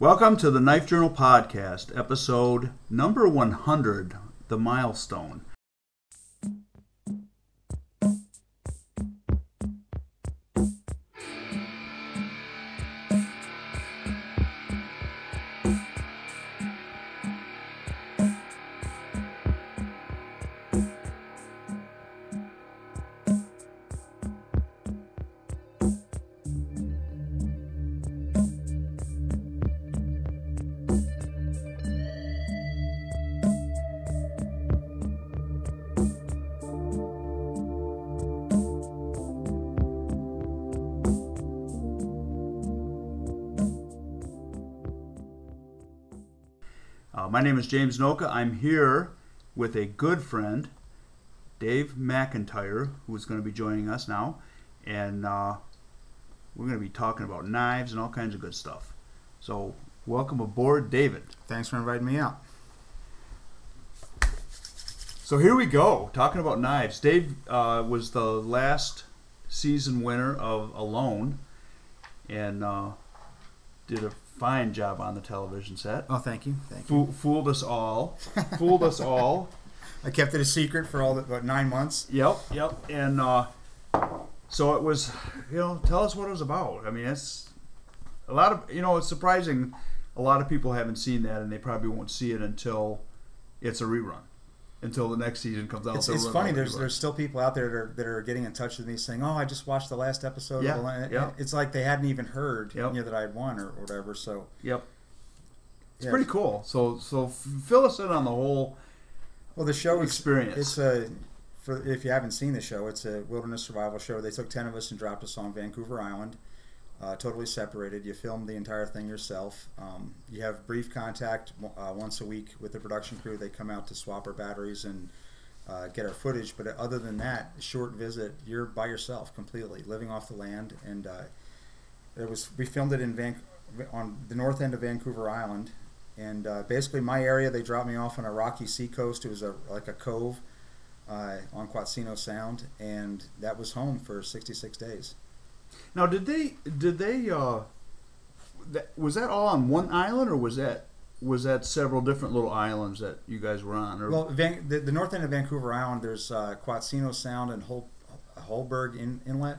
Welcome to the Knife Journal Podcast, episode number 100, The Milestone. Name is James Noka. I'm here with a good friend, Dave McIntyre, who is going to be joining us now. And uh, we're going to be talking about knives and all kinds of good stuff. So, welcome aboard, David. Thanks for inviting me out. So, here we go, talking about knives. Dave uh, was the last season winner of Alone and uh, did a fine job on the television set. Oh, thank you. Thank you. Fool, fooled us all. fooled us all. I kept it a secret for all the what, nine months. Yep, yep. And uh, so it was, you know, tell us what it was about. I mean, it's a lot of, you know, it's surprising. A lot of people haven't seen that, and they probably won't see it until it's a rerun, until the next season comes out. It's, it's funny. There's there's still people out there that are, that are getting in touch with me saying, "Oh, I just watched the last episode." Yeah, of Alone." yeah. It's like they hadn't even heard Yep. you know, that I had won or, or whatever. So Yep. It's yeah. pretty cool. So, so fill us in on the whole Well, the show experience. It's a for if you haven't seen the show, it's a wilderness survival show. They took ten of us and dropped us on Vancouver Island, uh, totally separated. You film the entire thing yourself. Um, you have brief contact uh, once a week with the production crew. They come out to swap our batteries and uh, get our footage. But other than that, short visit, you're by yourself completely, living off the land. And uh, it was we filmed it in Van- on the north end of Vancouver Island. And uh, basically, my area, they dropped me off on a rocky seacoast. It was a, like a cove uh, on Quatsino Sound, and that was home for 66 days. Now, did they did they uh, that, was that all on one island, or was that was that several different little islands that you guys were on? Or, Well, Van, the, the north end of Vancouver Island, there's uh, Quatsino Sound and Hol- Holberg in, Inlet,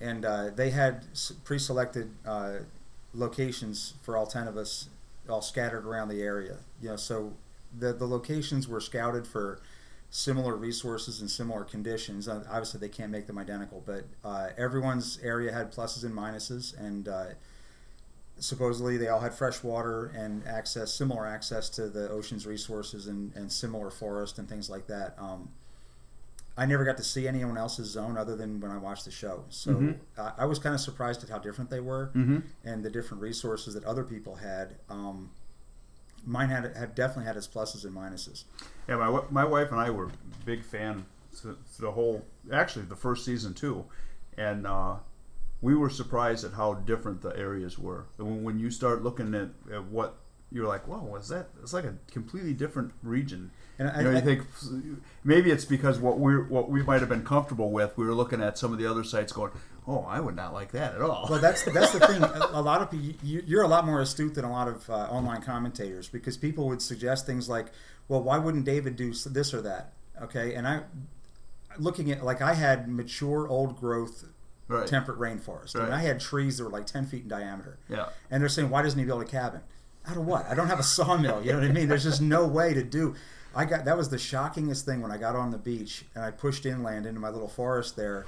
and uh, they had pre-selected uh, locations for all 10 of us, all scattered around the area. You know, so the the locations were scouted for similar resources and similar conditions. Uh, obviously, they can't make them identical, but uh, everyone's area had pluses and minuses, and uh, supposedly they all had fresh water and access, similar access to the ocean's resources and, and similar forest and things like that. Um, I never got to see anyone else's zone other than when I watched the show, so Mhm. I, I was kind of surprised at how different they were Mhm. and the different resources that other people had. Um, mine had had definitely had its pluses and minuses. Yeah, my my wife and I were big fan to, to the whole. Actually, the first season too, and uh, we were surprised at how different the areas were. When, when you start looking at, at what you're like, "Whoa, was that?" It's like a completely different region. And I, You know, I- you think maybe it's because what we what we might have been comfortable with. We were looking at some of the other sites, going, "Oh, I would not like that at all." Well, that's that's the thing. A, lot of you, you're a lot more astute than a lot of uh, online commentators because people would suggest things like, "Well, why wouldn't David do this or that?" Okay, and I, looking at like I had mature old growth right? temperate rainforest, Right. and I had trees that were like ten feet in diameter, yeah. and they're saying, "Why doesn't he build a cabin?" Out of what? I don't have a sawmill. You know what I mean? There's just no way to do. I got that was the shockingest thing when I got on the beach and I pushed inland into my little forest there,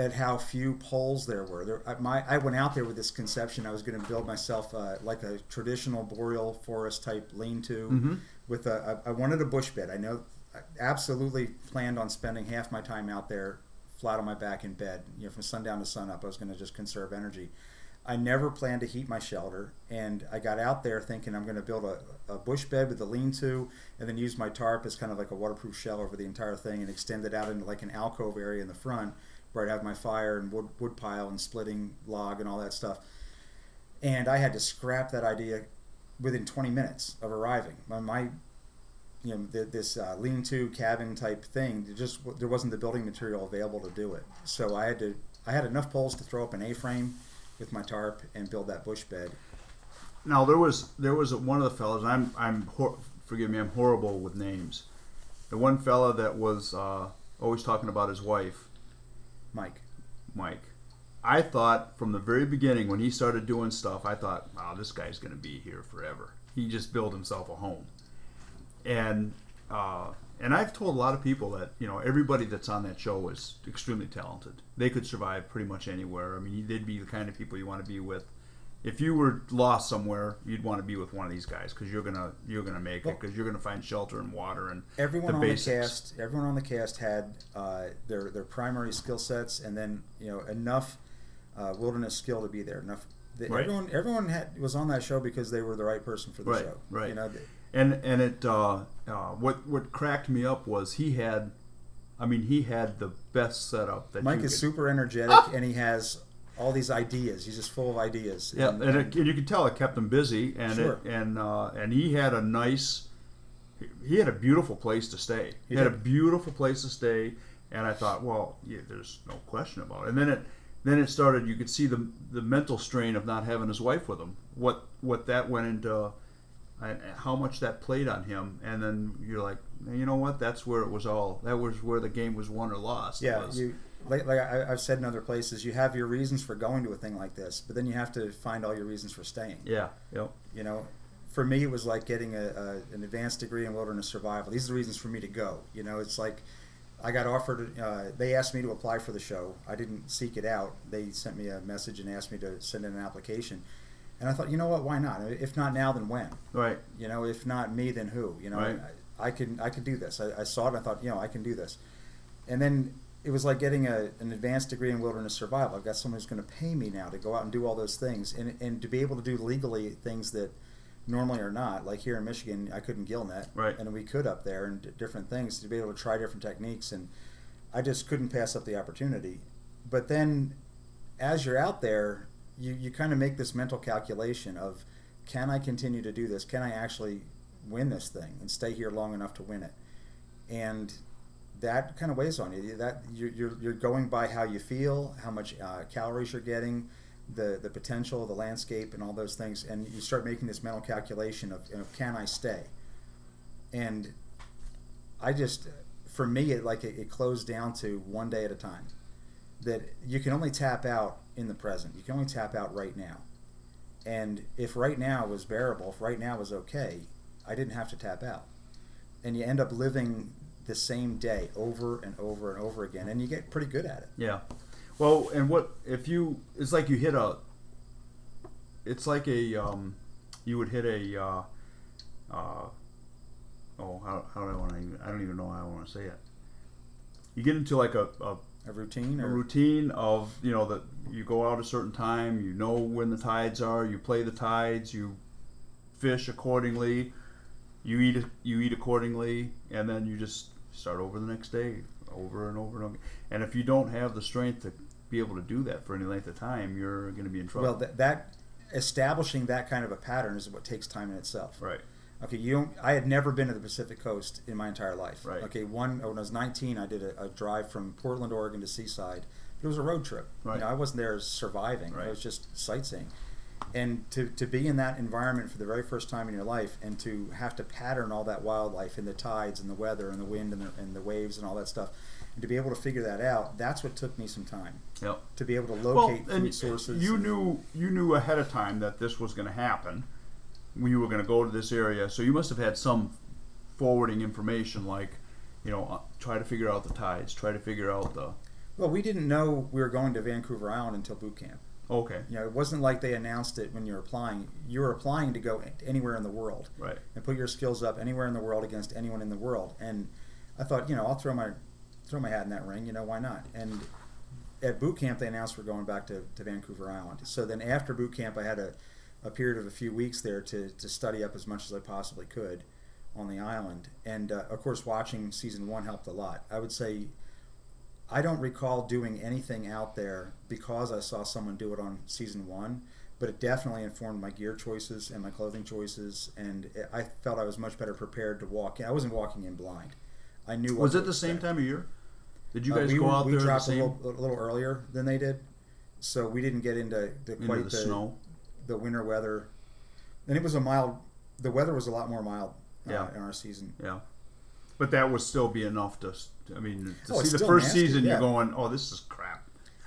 at how few poles there were. There, I, my, I went out there with this conception I was going to build myself uh, like a traditional boreal forest type lean-to Mm-hmm. with a. I I wanted a bush bed. I know, I absolutely planned on spending half my time out there, flat on my back in bed. You know, from sundown to sunup. I was going to just conserve energy. I never planned to heat my shelter, and I got out there thinking I'm going to build a, a bush bed with a lean-to, and then use my tarp as kind of like a waterproof shell over the entire thing, and extend it out into like an alcove area in the front where I'd have my fire and wood, wood pile and splitting log and all that stuff. And I had to scrap that idea within 20 minutes of arriving. My, my you know, th- this uh, lean-to cabin type thing, there just there wasn't the building material available to do it. So I had to I had enough poles to throw up an A-frame with my tarp and build that bush bed. now there was there was one of the fellows. I'm I'm hor- forgive me. I'm horrible with names. The one fella that was uh, always talking about his wife, Mike. Mike. I thought from the very beginning when he started doing stuff, I thought, wow, this guy's going to be here forever. He just built himself a home, and uh, and I've told a lot of people that you know everybody that's on that show is extremely talented. They could survive pretty much anywhere. I mean, they'd be the kind of people you want to be with. If you were lost somewhere, you'd want to be with one of these guys because you're gonna you're gonna make it because you're gonna find shelter and water and Everyone the on basics. the cast, everyone on the cast had uh, their their primary skill sets, and then you know enough uh, wilderness skill to be there. Enough. The, Right. Everyone everyone had, was on that show because they were the right person for the Right, show. right. You know, and and it uh, uh, what what cracked me up was he had, I mean he had the best setup that Mike is could- super energetic, and he has all these ideas. He's just full of ideas. Yeah, and, and, it, and you could tell it kept him busy, and Sure. it, and uh, and he had a nice, he had a beautiful place to stay. He, He had a beautiful place to stay, and I thought, well, yeah, there's no question about it. And then it, then it started. You could see the the mental strain of not having his wife with him. What what that went into, and how much that played on him. And then you're like, you know what? That's where it was all. That was where the game was won or lost. Yeah, you like, like I, I've said in other places, you have your reasons for going to a thing like this, but then you have to find all your reasons for staying. yeah, yep, You know, for me, it was like getting a, a, an advanced degree in wilderness survival. These are the reasons for me to go. You know, it's like I got offered. Uh, they asked me to apply for the show. I didn't seek it out. They sent me a message and asked me to send in an application. And I thought, you know what? Why not? If not now, then when? right, You know, if not me, then who? You know, Right. I, I can I can do this. I, I saw it and I thought, you know, I can do this. And then it was like getting a, an advanced degree in wilderness survival. I've got someone who's going to pay me now to go out and do all those things, and and to be able to do legally things that normally are not. Like here in Michigan, I couldn't gill net, Right. and we could up there and d- different things to be able to try different techniques, and I just couldn't pass up the opportunity. But then, as you're out there, you you kind of make this mental calculation of, can I continue to do this? Can I actually win this thing and stay here long enough to win it? And that kind of weighs on you. That you're, you're, you're going by how you feel, how much uh, calories you're getting, the the potential, the landscape, and all those things, and you start making this mental calculation of, can I stay? And I just, for me, it like it, it closed down to one day at a time. That you can only tap out in the present. You can only tap out right now. And if right now was bearable, if right now was okay, I didn't have to tap out. And you end up living the same day over and over and over again, and you get pretty good at it. Yeah. Well, and what if you? It's like you hit a. It's like a um, you would hit a. Uh, uh, oh, how, how do I want to? I don't even know how I want to say it. You get into like a, a, A routine, a or routine of you know that you go out a certain time, you know when the tides are, you play the tides, you fish accordingly, you eat you eat accordingly, and then you just start over the next day, over and over and over. And if you don't have the strength to be able to do that for any length of time, you're going to be in trouble. well, that, that establishing that kind of a pattern is what takes time in itself. right. Okay, you don't. I had never been to the Pacific Coast in my entire life. Right. Okay, one when I was 19, I did a, a drive from Portland, Oregon to Seaside. It was a road trip. Right. You know, I wasn't there surviving. Right. I was just sightseeing. And to, to be in that environment for the very first time in your life, and to have to pattern all that wildlife and the tides and the weather and the wind and the, and the waves and all that stuff, and to be able to figure that out, that's what took me some time Yep. to be able to locate and food sources. you and- knew you knew ahead of time that this was going to happen. When you were going to go to this area, so you must have had some forwarding information, like you know, uh, try to figure out the tides, try to figure out the. Well, we didn't know we were going to Vancouver Island until boot camp. Okay, You know, it wasn't like they announced it when you were applying. You were applying to go anywhere in the world right, and put your skills up anywhere in the world against anyone in the world. And I thought, you know, I'll throw my throw my hat in that ring. You know, why not? And at boot camp, they announced we're going back to, to Vancouver Island. So then after boot camp, I had a, a period of a few weeks there to, to study up as much as I possibly could on the island. And uh, of course, watching season one helped a lot. I would say I don't recall doing anything out there because I saw someone do it on season one, but it definitely informed my gear choices and my clothing choices, and it- I felt I was much better prepared to walk in. I wasn't walking in blind. I knew. What was it the same time of year? Did you Uh, guys we go out we there the dropped same a little, a little earlier than they did, so we didn't get into the, into quite the, the, snow? the winter weather. and it was a mild. The weather was a lot more mild uh, Yeah. in our season. Yeah, but that would still be enough to. I mean, to Oh, see the first nasty, season, yeah. you're going, "Oh, this is crap."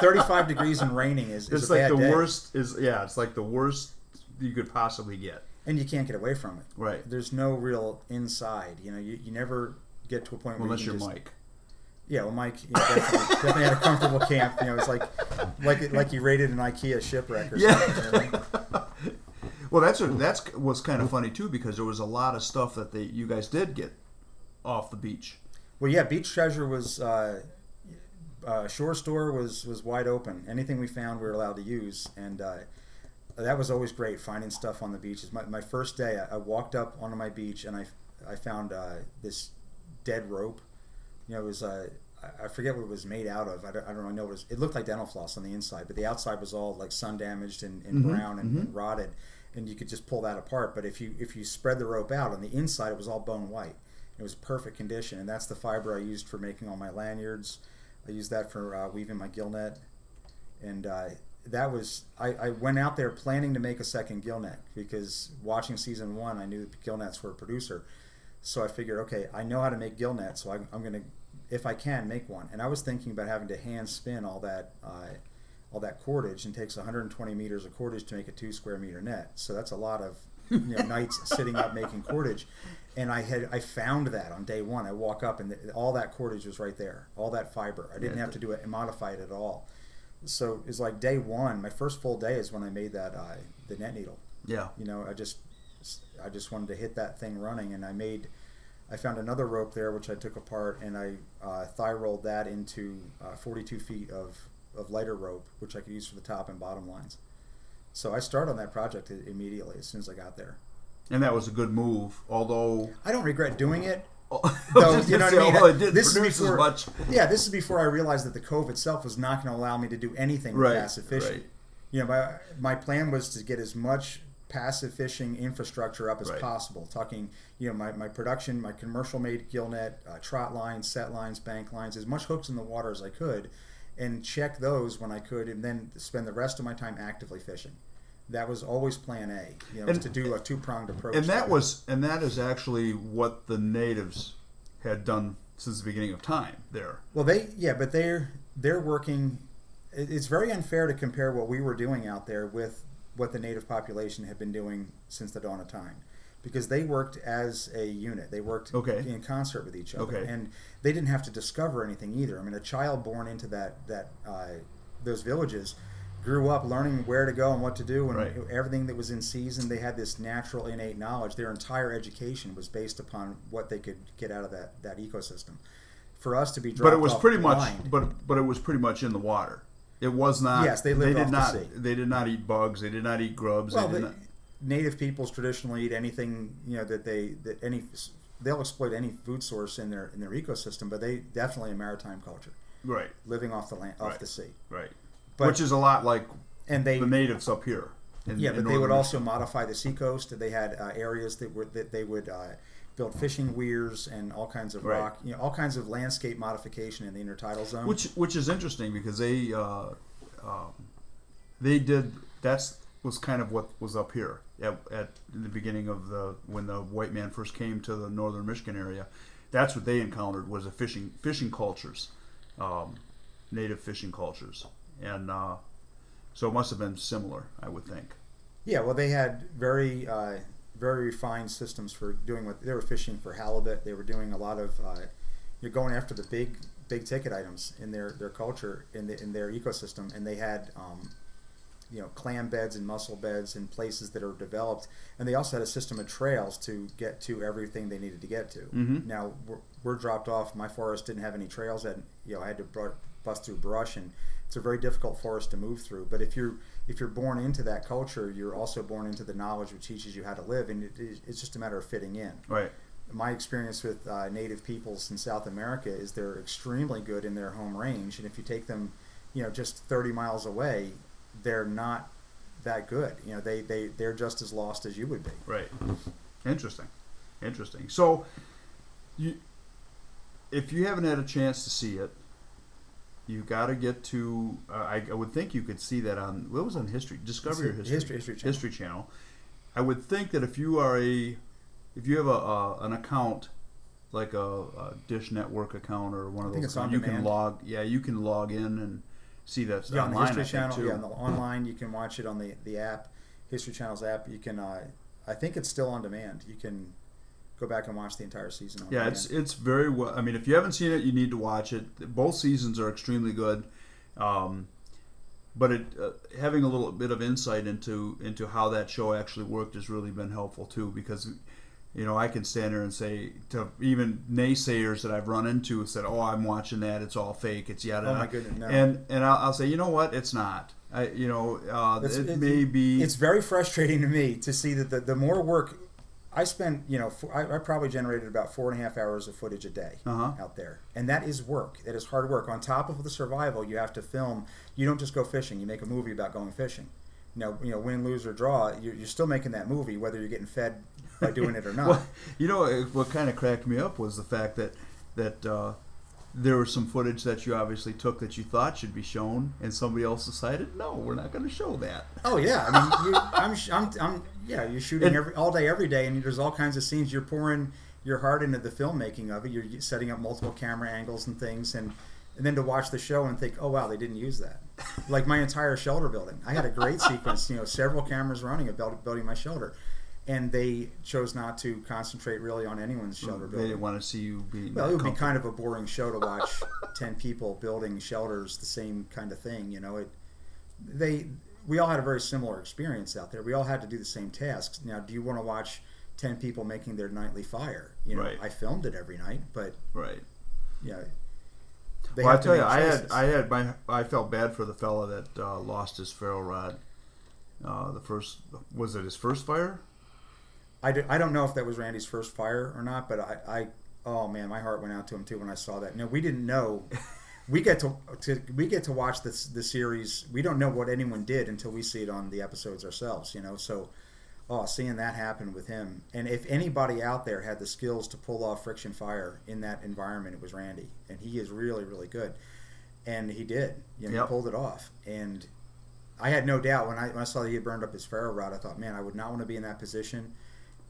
35 degrees and raining is, is It's a like the day, worst. Is yeah, it's like the worst you could possibly get. and you can't get away from it. Right. There's no real inside. You know, you, you never get to a point where Unless you just, Mike. Yeah, well, Mike you know, definitely, definitely had a comfortable camp. You know, it's like like like he raided an IKEA shipwreck or Yeah. something. you know? Well, that's what, that's was kind of funny too because there was a lot of stuff that they you guys did get off the beach. Well, yeah, Beach Treasure was uh, uh, shore store was was wide open. Anything we found, we were allowed to use, and uh, that was always great finding stuff on the beaches. My, my first day, I, I walked up onto my beach and I I found uh, this dead rope. You know, it was uh, I- forget what it was made out of. I don't, I don't really know what it was. It looked like dental floss on the inside, but the outside was all like sun damaged and, and Mhm, brown and, and rotted, and you could just pull that apart. But if you if you spread the rope out on the inside, it was all bone white. It was perfect condition, and that's the fiber I used for making all my lanyards. I used that for uh, weaving my gill net, and uh, that was I, I went out there planning to make a second gill net because watching season one, I knew gill nets were a producer, so I figured, okay, I know how to make gill nets, so I, I'm gonna, if I can, make one. And I was thinking about having to hand spin all that. Uh, all that cordage and takes 120 meters of cordage to make a two square meter net. So that's a lot of you know, nights sitting up making cordage. And I had I found that on day one. I walk up and the, all that cordage was right there, all that fiber. I didn't Yeah. have to do it and modify it at all. So it's like day one. My first full day is when I made that uh, the net needle. Yeah. You know, I just I just wanted to hit that thing running, and I made. I found another rope there, which I took apart, and I uh, thigh rolled that into uh, 42 feet of, of lighter rope, which I could use for the top and bottom lines. So I started on that project immediately as soon as I got there. And that was a good move, although. I don't regret doing it. Though, you know gonna what I mean? although it didn't This is before- much. Yeah, this is before I realized that the cove itself was not going to allow me to do anything with Right, passive fishing. right. You know, my my plan was to get as much passive fishing infrastructure up as Right. possible. Talking, you know, my, my production, my commercial made gill net, uh, trot lines, set lines, bank lines, as much hooks in the water as I could, and check those when I could, and then spend the rest of my time actively fishing. That was always Plan A. You know, And- to do a two pronged approach. And that was, and that is actually what the natives had done since the beginning of time. There, Well, they yeah, but they're they're working. It's very unfair to compare what we were doing out there with what the native population had been doing since the dawn of time, because they worked as a unit. They worked Okay. in concert with each other, Okay. and they didn't have to discover anything either. I mean, a child born into that that uh, those villages grew up learning where to go and what to do and Right. everything that was in season they had this natural innate knowledge their entire education was based upon what they could get out of that that ecosystem for us to be but it was pretty much, blind, but but it was pretty much in the water. It was not. Yes, they lived they did off the not. sea. They did not eat bugs. They did not eat grubs. well they did the, not, native peoples traditionally eat anything you know that they that any they'll exploit any food source in their in their ecosystem but they definitely a maritime culture right, living off the land off Right. the sea right. But- Which is a lot like and they the natives up here. in- Yeah, in but they would also modify the seacoast. They had uh, areas that were that they would uh, build fishing weirs and all kinds of Right. rock, you know, all kinds of landscape modification in the intertidal zone. which which is interesting because they uh, um, they did that's was kind of what was up here at, at the beginning of the when the white man first came to the northern Michigan area. That's what they encountered was a fishing fishing cultures, um, native fishing cultures, and uh, so it must have been similar, I would think. yeah, well, they had very uh, very refined systems for doing what they were fishing for halibut. They were doing a lot of uh, you're going after the big big ticket items in their their culture in the, in their ecosystem, and they had. Um, you know, clam beds and mussel beds and places that are developed, and they also had a system of trails to get to everything they needed to get to. Mhm. Now we're, we're dropped off. My forest didn't have any trails, and you know I had to br- bust through brush, and it's a very difficult forest to move through. But if you're if you're born into that culture, you're also born into the knowledge which teaches you how to live, and it, it's just a matter of fitting in. Right. My experience with uh, native peoples in South America is they're extremely good in their home range, and if you take them, you know, just 30 miles away, they're not that good. You know, they they they're just as lost as you would be. Right. Interesting. Interesting. So, you, if you haven't had a chance to see it, you got to get to. Uh, I, I would think you could see that on what was on History Discovery or History- History History- Channel. History Channel. I would think that if you are a if you have a, a an account like a, a Dish Network account or one of those, you can log. Yeah, you can log in and see that Yeah, on the online. History Channel. too. Yeah, on the online. You can watch it on the the app, History Channel's app. You can. Uh, I think it's still on demand. You can go back and watch the entire season. On Yeah, demand. it's it's very well. I mean, if you haven't seen it, you need to watch it. Both seasons are extremely good, um, but it uh, having a little bit of insight into into how that show actually worked has really been helpful too. Because you know, I can stand there and say to even naysayers that I've run into said, "Oh, I'm watching that. It's all fake. It's yada." Oh my goodness, no. And and I'll, I'll say, you know what? It's not. I, you know, uh, it it- may be. It's very frustrating to me to see that the, the more work I spent, you know, I, I probably generated about four and a half hours of footage a day Uh-huh. out there, and that is work. That is hard work. On top of the survival, you have to film. You don't just go fishing. You make a movie about going fishing. You know, you know, win, lose, or draw. You're, you're still making that movie, whether you're getting fed by doing it or not. Well, you know what kind of cracked me up was the fact that that uh, there was some footage that you obviously took that you thought should be shown, and somebody else decided, no, we're not going to show that. Oh yeah, I mean, you, I'm, I'm, I'm, yeah, you're shooting And- every all day, every day, and there's all kinds of scenes. You're pouring your heart into the filmmaking of it. You're setting up multiple camera angles and things, and and then to watch the show and think, oh wow, they didn't use that. Like my entire shelter building, I had a great sequence. You know, several cameras running build- building my shelter, and they chose not to concentrate really on anyone's shelter They building. didn't want to see you being. Well, it would be kind of a boring show to watch ten people building shelters, the same kind of thing. You know, it. They, we all had a very similar experience out there. We all had to do the same tasks. Now, do you want to watch ten people making their nightly fire? You know, Right. I filmed it every night, but right. they well, I tell you, I had. I had my I felt bad for the fella that uh, lost his ferro rod. Uh, the first was it his first fire? I, do, I don't know if that was Randy's first fire or not, but I, I oh man, my heart went out to him too when I saw that. No, we didn't know. We get to, to we get to watch this the series. We don't know what anyone did until we see it on the episodes ourselves. You know, so oh, seeing that happen with him, and if anybody out there had the skills to pull off friction fire in that environment, it was Randy, and he is really really good, and he did. You know, Yep. he pulled it off, and I had no doubt when I when I saw that he had burned up his ferro rod. I thought, man, I would not want to be in that position.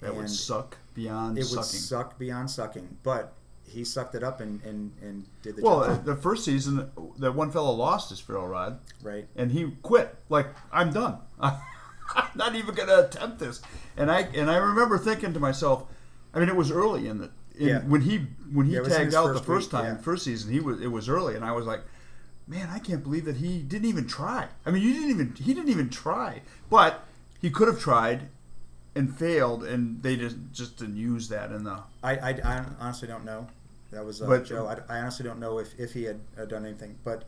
That would suck beyond it would sucking. suck beyond sucking, but he sucked it up and, and, and did the well, job. the first season, that one fellow lost his ferro rod. right. and he quit. Like I'm done. I'm not even going to attempt this. And I and I remember thinking to myself, I mean, it was early in the in, Yeah. when he when he Yeah, it was in tagged out the first first week, time, yeah. first season. He was it was early, and I was like, man, I can't believe that he didn't even try. I mean, you didn't even he didn't even try, but he could have tried and failed, and they just just didn't use that in the. I, I, I honestly don't know. That was uh, But- Joe. I, I honestly don't know if, if he had uh, done anything, but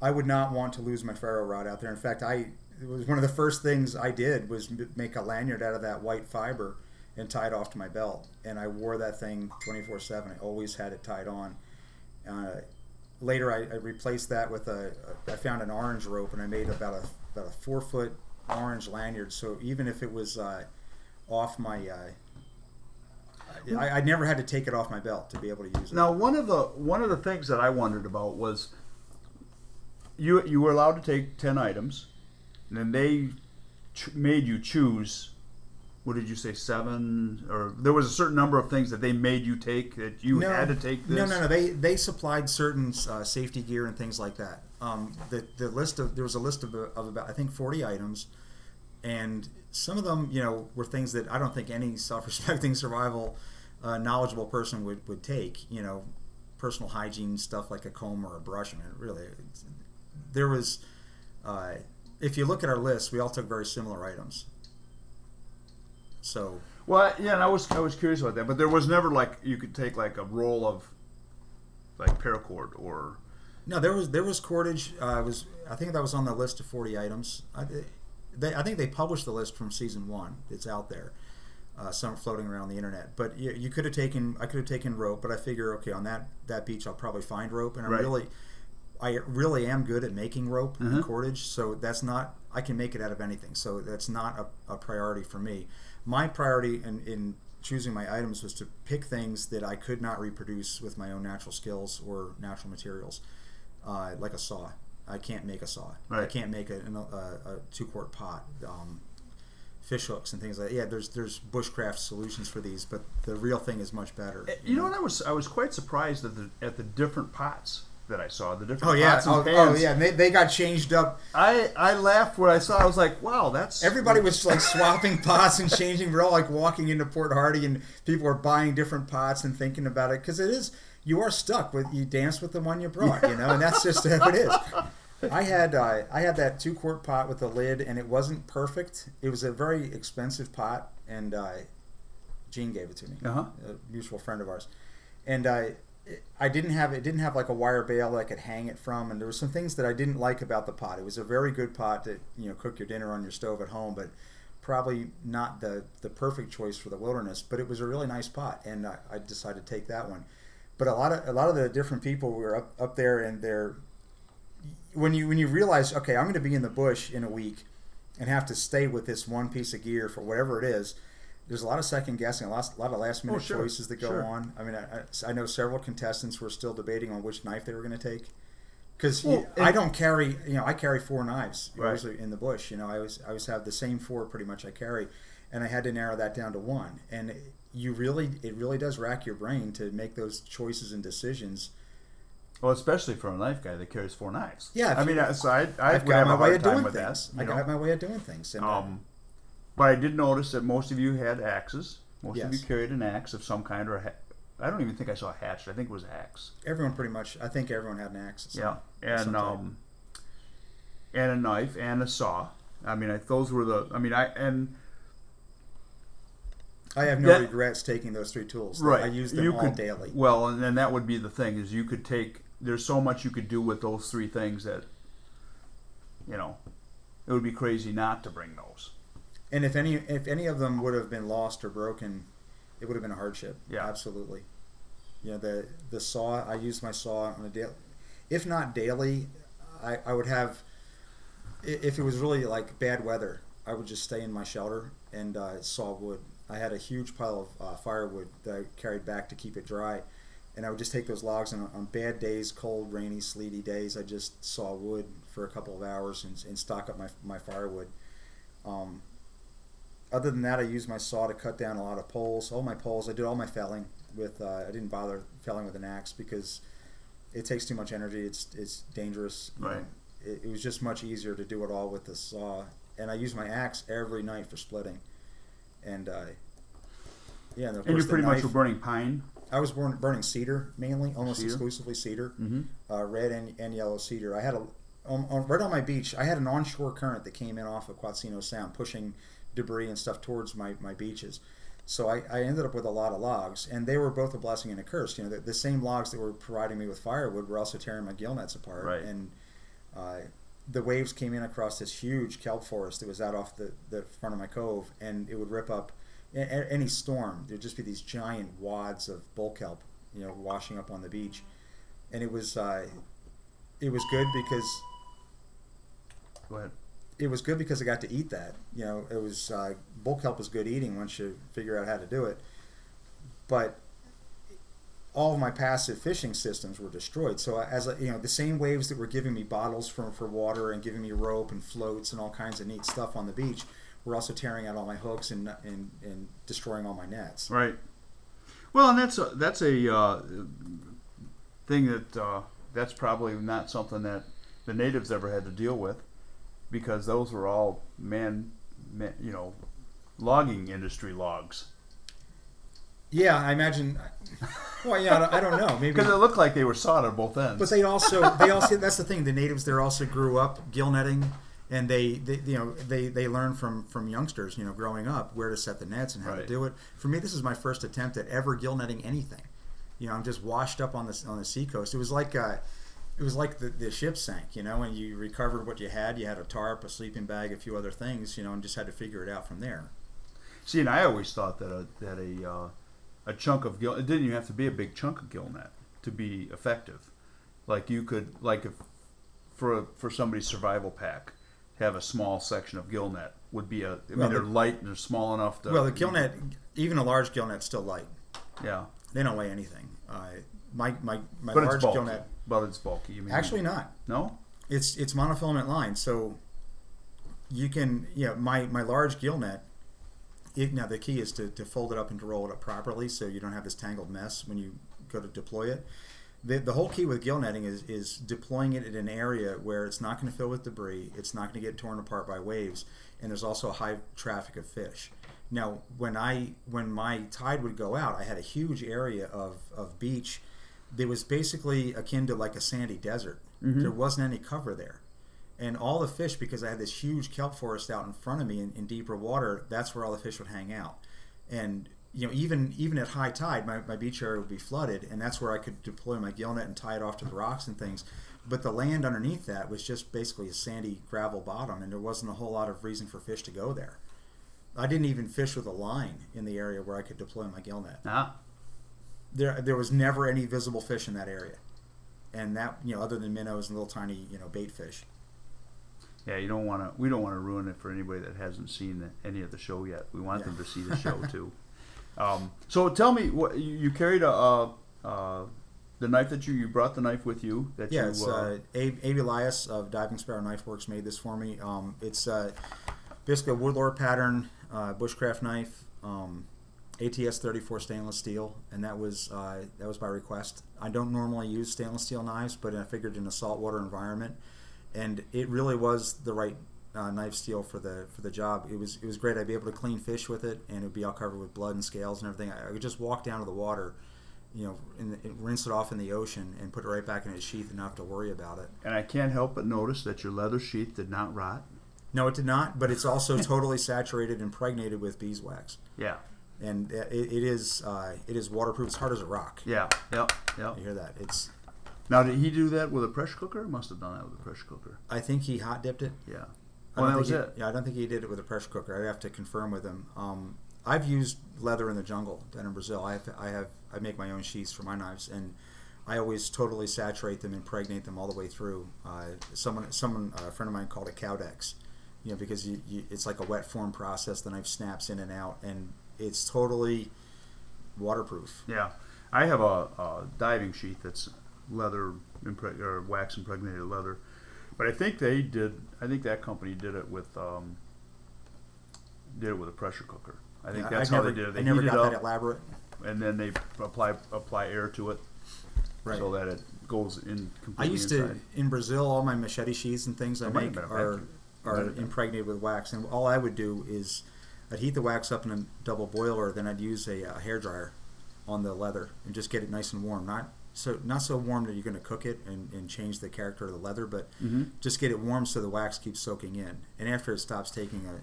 I would not want to lose my ferro rod out there. In fact, I it was one of the first things I did was m- make a lanyard out of that white fiber and tie it off to my belt, and I wore that thing twenty four seven. I always had it tied on. Uh, later, I, I replaced that with a. I found an orange rope, and I made about a about a four foot orange lanyard. So even if it was uh, off my, uh, I, I never had to take it off my belt to be able to use it. Now, one of the one of the things that I wondered about was you you were allowed to take ten items, and then they ch- made you choose. What did you say? Seven, or there was a certain number of things that they made you take that you had to take. This. No, no, no. They they supplied certain uh, safety gear and things like that. Um, the the list of there was a list of, of about I think forty items, and some of them you know were things that I don't think any self-respecting survival uh, knowledgeable person would would take. You know, personal hygiene stuff like a comb or a brush. I mean, really, there was. Uh, if you look at our list, we all took very similar items. So Well, yeah, and I was I was curious about that, but there was never like you could take like a roll of like paracord or No, there was there was cordage. Uh, was I think that was on the list of forty items. I, they, I think they published the list from season one. It's out there, uh, some floating around the internet. But you, you could have taken I could have taken rope, but I figure okay on that that beach I'll probably find rope, and I Right. really I really am good at making rope and cordage, so that's not I can make it out of anything. So that's not a, a priority for me. My priority in, in choosing my items was to pick things that I could not reproduce with my own natural skills or natural materials, uh, like a saw. I can't make a saw. I can't make a, a, a two quart pot. Um, fish hooks and things like that. Yeah, there's there's bushcraft solutions for these, but the real thing is much better. Eh, You know what? I was I was quite surprised at the at the different pots that I saw. The different Oh yeah, pots and oh, oh, yeah. They, they got changed up. I I laughed when I saw. I was like, wow, that's Everybody was like swapping pots and changing. We're all like walking into Port Hardy, and people are buying different pots and thinking about it because it is you are stuck with you dance with the one you brought, you know, and that's just how it is. I had uh, I had that two quart pot with the lid, and it wasn't perfect. It was a very expensive pot, and uh, Gene gave it to me, Uh-huh. a mutual friend of ours, and I. I didn't have it didn't have like a wire bail that I could hang it from, and there were some things that I didn't like about the pot. It was a very good pot to you know cook your dinner on your stove at home, but probably not the the perfect choice for the wilderness. But it was a really nice pot, and I, I decided to take that one. But a lot of a lot of the different people were up up there, and they're when you when you realize, okay, I'm going to be in the bush in a week and have to stay with this one piece of gear for whatever it is. There's a lot of second guessing, a lot, a lot of last minute Oh, sure, choices that go sure. on. I mean, I, I- know several contestants were still debating on which knife they were going to take because Well, I don't carry, you know, I carry four knives Right. usually in the bush. You know, I always I always have the same four pretty much I carry, and I had to narrow that down to one. And you really, it really does rack your brain to make those choices and decisions. well, especially for a knife guy that carries four knives. Yeah, I mean, so I I I've got my way of doing things. that. I know? got my way of doing things. And, Um, but I did notice that most of you had axes. Most of you carried an axe of some kind, or a ha- I don't even think I saw a hatchet. I think it was axe. everyone pretty much, I think everyone had an axe. some- Yeah, and um, and a knife and a saw. I mean, I, those were the. I mean, I and I have no that- regrets taking those three tools. right. I use them you all could, daily. Well, and then that would be the thing is you could take. There's so much you could do with those three things that, you know, it would be crazy not to bring those. And if any if any of them would have been lost or broken, it would have been a hardship. Yeah. absolutely. You know the the saw. I use my saw on a daily, if not daily. I, I would have, if it was really like bad weather, I would just stay in my shelter and uh, saw wood. I had a huge pile of uh, firewood that I carried back to keep it dry, and I would just take those logs and on bad days, cold, rainy, sleety days, I just saw wood for a couple of hours and, and stock up my my firewood. Um, other than that, I used my saw to cut down a lot of poles. All my poles, I did all my felling with. Uh, I didn't bother felling with an axe because it takes too much energy. It's it's dangerous. Right. It, it was just much easier to do it all with the saw, and I use my axe every night for splitting. And uh, yeah, and of And you pretty the much were burning pine. I was born, burning cedar mainly, almost Cedar? exclusively cedar Mm-hmm. uh, red and, and yellow cedar. I had a on, on, right on my beach. I had an onshore current that came in off of Quatsino Sound, pushing debris and stuff towards my, my beaches. So I, I ended up with a lot of logs, and they were both a blessing and a curse. You know, the, the same logs that were providing me with firewood were also tearing my gill nets apart. Right. And uh, the waves came in across this huge kelp forest that was out off the, the front of my cove, and it would rip up a- a- any storm. There'd just be these giant wads of bull kelp, you know, washing up on the beach, and it was uh, it was good because Go ahead. It was good because I got to eat that. You know, it was uh, bull kelp is good eating once you figure out how to do it. But all of my passive fishing systems were destroyed. So as a, you know, the same waves that were giving me bottles for for water and giving me rope and floats and all kinds of neat stuff on the beach were also tearing out all my hooks and and, and destroying all my nets. Right. Well, and that's a, that's a uh, thing that uh, that's probably not something that the natives ever had to deal with because those were all man, man you know, logging industry logs. Yeah, I imagine. Well, yeah, I don't, know. Maybe Because it looked like they were sawed at both ends. But they also they also that's the thing. The natives there also grew up gill netting, and they, they you know they they learn from from youngsters you know growing up where to set the nets and how to do it. For me, this is my first attempt at ever gill netting anything. You know, I'm just washed up on this on the seacoast. It was like uh, it was like the, the ship sank. You know, and you recovered what you had. You had a tarp, a sleeping bag, a few other things. You know, and just had to figure it out from there. See, and I always thought that a that a uh, a chunk of gill it didn't even have to be a big chunk of gill net to be effective. Like you could like if for a, for somebody's survival pack, have a small section of gill net would be a. I mean, Well, they're the- light and they're small enough to. Well, the gill net, even a large gill net's still light. Yeah, They don't weigh anything. Uh, my my my but large gill net. But it's bulky. You mean Actually, not. no? It's it's monofilament line, so you can you know my my large gill net it, now the key is to, to fold it up and to roll it up properly so you don't have this tangled mess when you go to deploy it. The, the whole key with gill netting is, is deploying it in an area where it's not going to fill with debris, it's not going to get torn apart by waves, and there's also a high traffic of fish. Now, when I when my tide would go out, I had a huge area of, of beach that was basically akin to like a sandy desert. Mhm. There wasn't any cover there. And all the fish, because I had this huge kelp forest out in front of me in, in deeper water, that's where all the fish would hang out. And you know, even even at high tide, my, my beach area would be flooded, and that's where I could deploy my gill net and tie it off to the rocks and things. But the land underneath that was just basically a sandy gravel bottom, and there wasn't a whole lot of reason for fish to go there. I didn't even fish with a line in the area where I could deploy my gill net. Ah, There, there was never any visible fish in that area, and that you know, other than minnows and little tiny you know bait fish. yeah. You don't want to. We don't want to ruin it for anybody that hasn't seen any of the show yet. We want Yeah. them to see the show too. Um, so tell me, what you, carried a uh, uh, the knife that you you brought the knife with you that Yeah, you it's uh, uh, Abe, Abe Elias of Diving Sparrow Knife Works made this for me. Um, it's uh, basically a woodlore pattern uh, bushcraft knife, um, ATS 34 stainless steel, and that was uh, that was by request. I don't normally use stainless steel knives, but I figured in a saltwater environment, and it really was the right uh, knife steel for the for the job. It was it was great. I'd be able to clean fish with it, and it would be all covered with blood and scales and everything. I, I could just walk down to the water. You know, and, and rinse it off in the ocean and put it right back in its sheath and not have to worry about it. and I can't help but notice that your leather sheath did not rot. No, it did not, but it's also totally saturated, and impregnated with beeswax, Yeah, and it, it is uh, it is waterproof. It's hard as a rock. yeah, yep, yep. You hear that? It's. Now, did he do that with a pressure cooker? Must have done that with a pressure cooker. I think he hot dipped it. Yeah. I Well, don't that was he, it. Yeah, I don't think he did it with a pressure cooker. I have to confirm with him. Um, I've used leather in the jungle down in Brazil. I have, I have I make my own sheaths for my knives, and I always totally saturate them, impregnate them all the way through. Uh, someone, someone, a friend of mine called it cowdex, you know, because you, you, it's like a wet form process. The knife snaps in and out, and it's totally waterproof. Yeah, I have a, a diving sheet that's leather impreg- or wax impregnated leather, but I think they did. I think that company did it with um, did it with a pressure cooker. I think Yeah, that's I how never, they did it. They I never got it that up elaborate. and then they apply apply air to it Right. so that it goes in completely. I used inside. to in Brazil. All my machete sheaths and things I have make are are Might have been. impregnated with wax, and all I would do is I'd heat the wax up in a double boiler, then I'd use a uh, hair dryer on the leather and just get it nice and warm. Not so not so warm that you're going to cook it and, and change the character of the leather, but Mhm. just get it warm so the wax keeps soaking in. And after it stops taking it,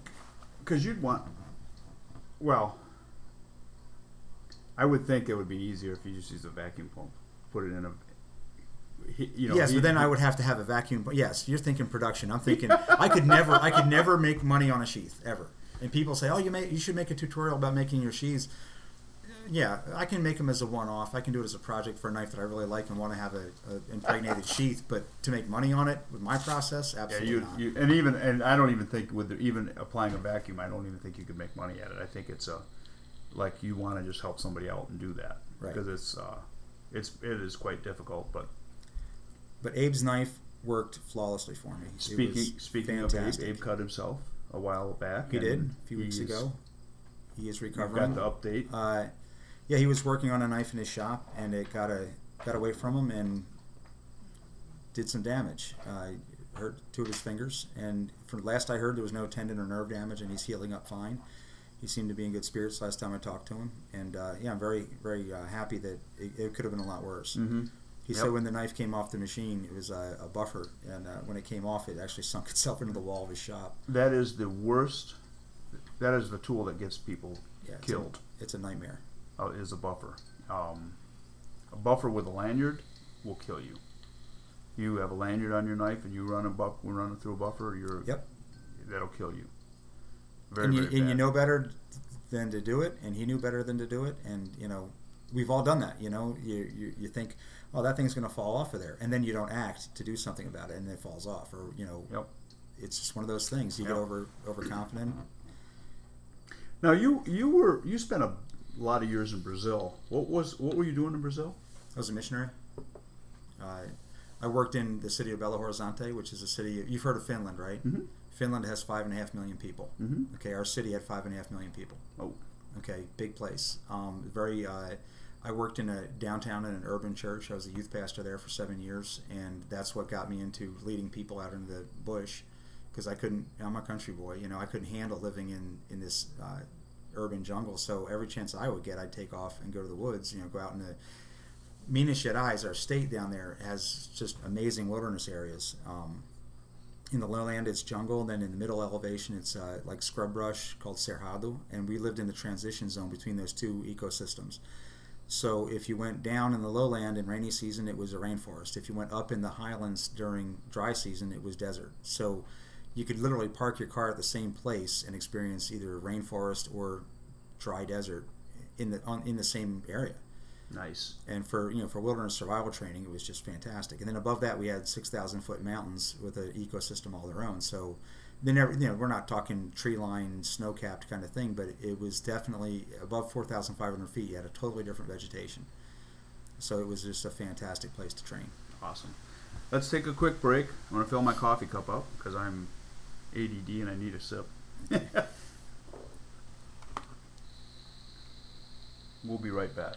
Because you'd want, well, I would think it would be easier if you just use a vacuum pump, put it in a, you know. yes, but then I would have to have a vacuum. But yes, you're thinking production. I'm thinking I could never, I could never make money on a sheath ever. And people say, "Oh, you may, you should make a tutorial about making your sheaths." Yeah, I can make them as a one-off. I can do it as a project for a knife that I really like and want to have a, a impregnated sheath. But to make money on it with my process, Yeah, absolutely you, not. you, and even, and I don't even think with the, even applying a vacuum, I don't even think you could make money at it. I think it's a, like you want to just help somebody out and do that Right. because it's, uh, it's, it is quite difficult. But But Abe's knife worked flawlessly for me. Speaking, speaking of Abe. Abe cut himself a while back. he did a few weeks ago. He is recovering. got the update. Uh, yeah, he was working on a knife in his shop, and it got a got away from him and did some damage. Uh, hurt two of his fingers, and from last I heard, there was no tendon or nerve damage, and he's healing up fine. He seemed to be in good spirits last time I talked to him, and uh, yeah, I'm very very uh, happy that it, it could have been a lot worse. Mm-hmm. He Yep. said when the knife came off the machine, it was a, a buffer, and uh, when it came off, it actually sunk itself into the wall of his shop. That is the worst. That is the tool that gets people Yeah, it's killed. A, it's a nightmare. uh, is a buffer. Um, a buffer with a lanyard will kill you. You have a lanyard on your knife and you run a buff, run it through a buffer. You're Yep. that'll kill you. Very, and you, and you know better than to do it, and he knew better than to do it, and you know, we've all done that. You know, you you, you think, oh, that thing's going to fall off of there, and then you don't act to do something about it, and it falls off, or you know, Yep. it's just one of those things. You Yep. get over overconfident. Now you you were you spent a lot of years in Brazil. What was what were you doing in Brazil? I was a missionary. Uh, I worked in the city of Belo Horizonte, which is a city you've heard of Finland, right? Mhm. Finland has five and a half million people. Mm-hmm. Okay, our city had five and a half million people. Oh, Okay, big place. Um, very. Uh, I worked in a downtown in an urban church. I was a youth pastor there for seven years, and that's what got me into leading people out into the bush because I couldn't. I'm a country boy, you know. I couldn't handle living in in this uh, urban jungle. So every chance I would get, I'd take off and go to the woods. You know, go out in the Minas Gerais, our state down there, has just amazing wilderness areas. Um, in the lowland, it's jungle. Then in the middle elevation, it's uh, like scrub brush called cerrado, and we lived in the transition zone between those two ecosystems. So if you went down in the lowland in rainy season, it was a rainforest. If you went up in the highlands during dry season, it was desert. So you could literally park your car at the same place and experience either rainforest or dry desert in the on, in the same area. nice. And for you know for wilderness survival training, it was just fantastic. And then above that, we had six thousand foot mountains with an ecosystem all their own. So they never you know we're not talking tree line, snow capped kind of thing, but it was definitely above four thousand five hundred feet. You had a totally different vegetation. So it was just a fantastic place to train. Awesome. Let's take a quick break. I'm going to fill my coffee cup up because I'm ADD and I need a sip. we'll be right back.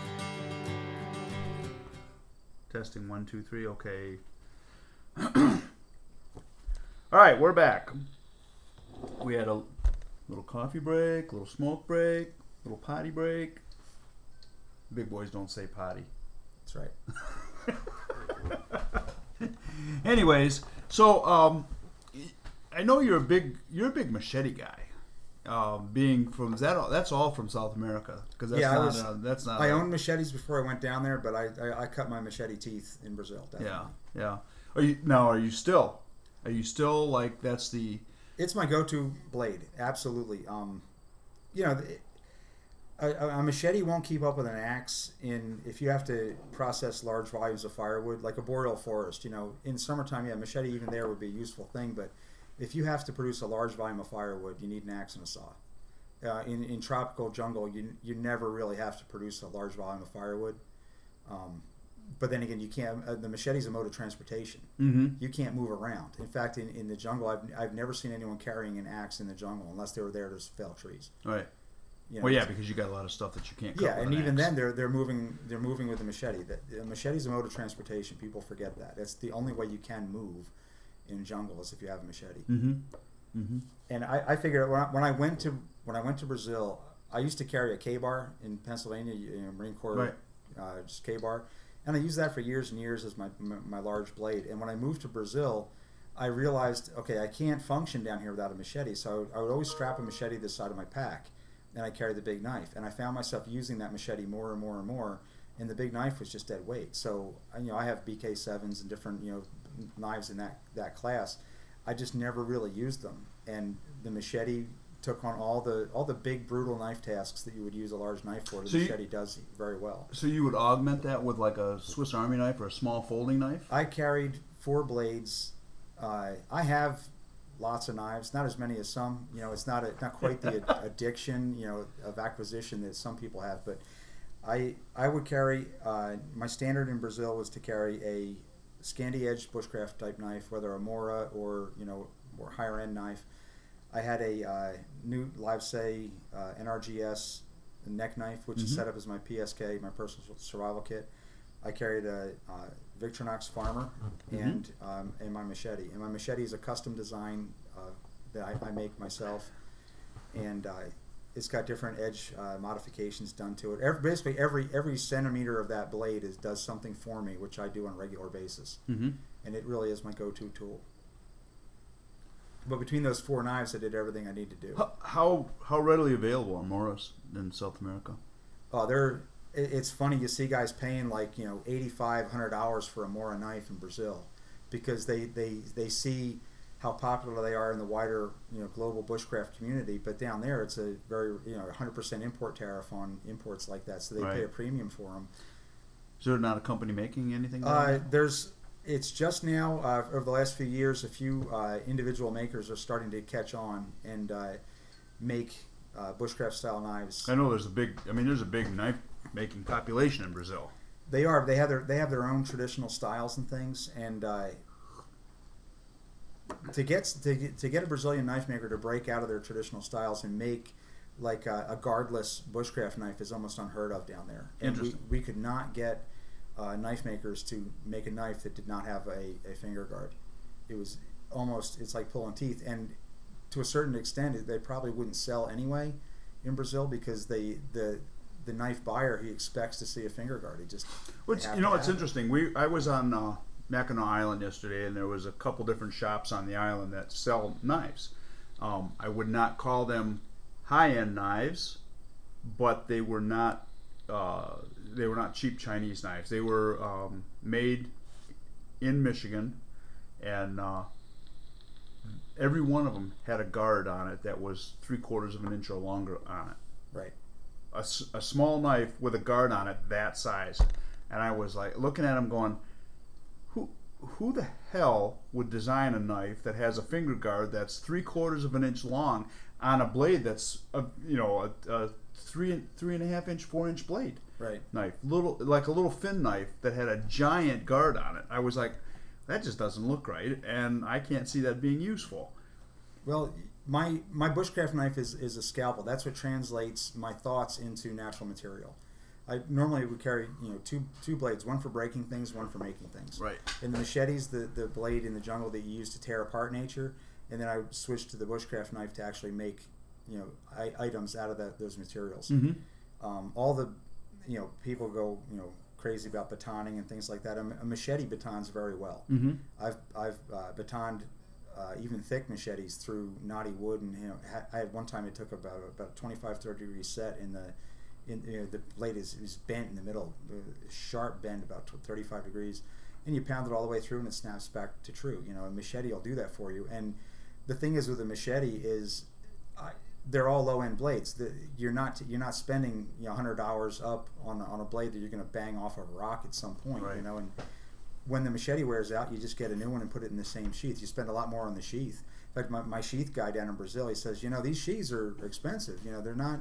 Testing one, two, three. Okay. All right, we're back. We had a little coffee break, little smoke break, little potty break. Big boys don't say potty. That's right. Anyways, so um, I know you're a big you're a big machete guy. Um, being from that all, that's all from South America because that's Yeah, not was- a, that's not I a- owned machetes before I went down there, but I, I, I cut my machete teeth in Brazil. Definitely. yeah yeah. Are you now? Are you still? Are you still like that's the It's my go-to blade. Absolutely. Um, you know, it- a, a machete won't keep up with an axe in if you have to process large volumes of firewood, like a boreal forest. You know, in summertime, yeah, machete even there would be a useful thing, but if you have to produce a large volume of firewood, you need an axe and a saw. Uh, in, in tropical jungle, you you never really have to produce a large volume of firewood. Um, but then again, you can't. Uh, the machete is a mode of transportation mm-hmm. you can't move around. In fact, in, in the jungle, I've, I've never seen anyone carrying an axe in the jungle unless they were there to fell trees. right. You know, Well, yeah, because you got a lot of stuff that you can't. Cut yeah, and an even axe. then, they're they're moving they're moving with a machete. That machete is a mode of transportation. People forget that. That's the only way you can move in jungles if you have a machete. Mm-hmm. Mm-hmm. And I, I figured when I, when I went to when I went to Brazil, I used to carry a Ka-Bar in Pennsylvania, you know, Marine Corps, Right. uh, just Ka-Bar, and I used that for years and years as my, my my large blade. And when I moved to Brazil, I realized okay, I can't function down here without a machete. So I would, I would always strap a machete to the side of my pack, and I carry the big knife. And I found myself using that machete more and more and more. And the big knife was just dead weight. So I- you know, I have BK sevens and different you know knives in that that class. I just never really used them, and the machete took on all the all the big brutal knife tasks that you would use a large knife for. The So you- machete does very well. So you would augment that with like a Swiss Army knife or a small folding knife. I carried four blades. Uh, I have lots of knives, not as many as some. You know, it's not a, not quite the ad- addiction you know of acquisition that some people have, but I I would carry uh, my standard in Brazil was to carry a Scandi edged bushcraft type knife, whether a Mora or you know more higher end knife. I had a uh, Newt Livesay uh, NRGS neck knife, which is Mhm. set up as my PSK, my personal survival kit. I carried a uh, Victorinox Farmer Mhm. and um, and my machete. And my machete is a custom design uh, that I, I make myself, and uh, it's got different edge uh, modifications done to it. Every, basically, every every centimeter of that blade is does something for me, which I do on a regular basis, Mm-hmm. and it really is my go-to tool. But between those four knives, I did everything I need to do. How how, how readily available are Moras in South America? Oh, they're. it- It's funny you see guys paying like you know eighty five hundred dollars for a Mora knife in Brazil, because they they they see how popular they are in the wider you know global bushcraft community. But down there, it's a very you know hundred percent import tariff on imports like that, so they pay a premium for them. Is there not a company making anything? Uh, there's it's just now uh, over the last few years, a few uh, individual makers are starting to catch on and uh, make uh, bushcraft style knives. I know there's a big. I mean, there's a big knife making population in Brazil. They are. They have their they have their own traditional styles and things, and uh, to get to get to get a Brazilian knife maker to break out of their traditional styles and make like a, a guardless bushcraft knife is almost unheard of down there. And we, we could not get uh, knife makers to make a knife that did not have a, a finger guard. It was almost it's like pulling teeth, and to a certain extent, they probably wouldn't sell anyway in Brazil because they the the knife buyer he expects to see a finger guard. He just Which you know, it's it. interesting. We I was on uh, Mackinac Island yesterday, and there was a couple different shops on the island that sell knives. Um, I would not call them high-end knives, but they were not uh, they were not cheap Chinese knives. They were um, made in Michigan, and uh, every one of them had a guard on it that was three quarters of an inch or longer on it Right. A, a small knife with a guard on it that size and i was like looking at them going who the hell would design a knife that has a finger guard that's three quarters of an inch long on a blade that's a you know a, a three three and a half inch four inch blade Right. knife little like a little fin knife that had a giant guard on it i was like that just doesn't look right and i can't see that being useful Well, my my bushcraft knife is, is a scalpel. That's what translates my thoughts into natural material. I normally would carry you know two two blades, one for breaking things, one for making things. right In the machetes, the, the blade in the jungle that you use to tear apart nature, and then I switch to the bushcraft knife to actually make you know I, items out of that, those materials. mm-hmm. Um, all the you know people go you know crazy about batoning and things like that. A, a machete batons very well. Mm-hmm. I've I've uh, batoned uh, even thick machetes through knotty wood, and you know ha- I had one time it took about about 25 30 degree set in the in you know, the blade is, is bent in the middle, sharp bend about 35 degrees, and you pound it all the way through, and it snaps back to true. You know, a machete will do that for you. And the thing is with a machete is I, they're all low end blades. The, you're not you're not spending you know hundred dollars up on a, on a blade that you're going to bang off a rock at some point. You know, and when the machete wears out, you just get a new one and put it in the same sheath. You spend a lot more on the sheath. In fact, my, my sheath guy down in Brazil, he says, you know, these sheaths are expensive. You know, they're not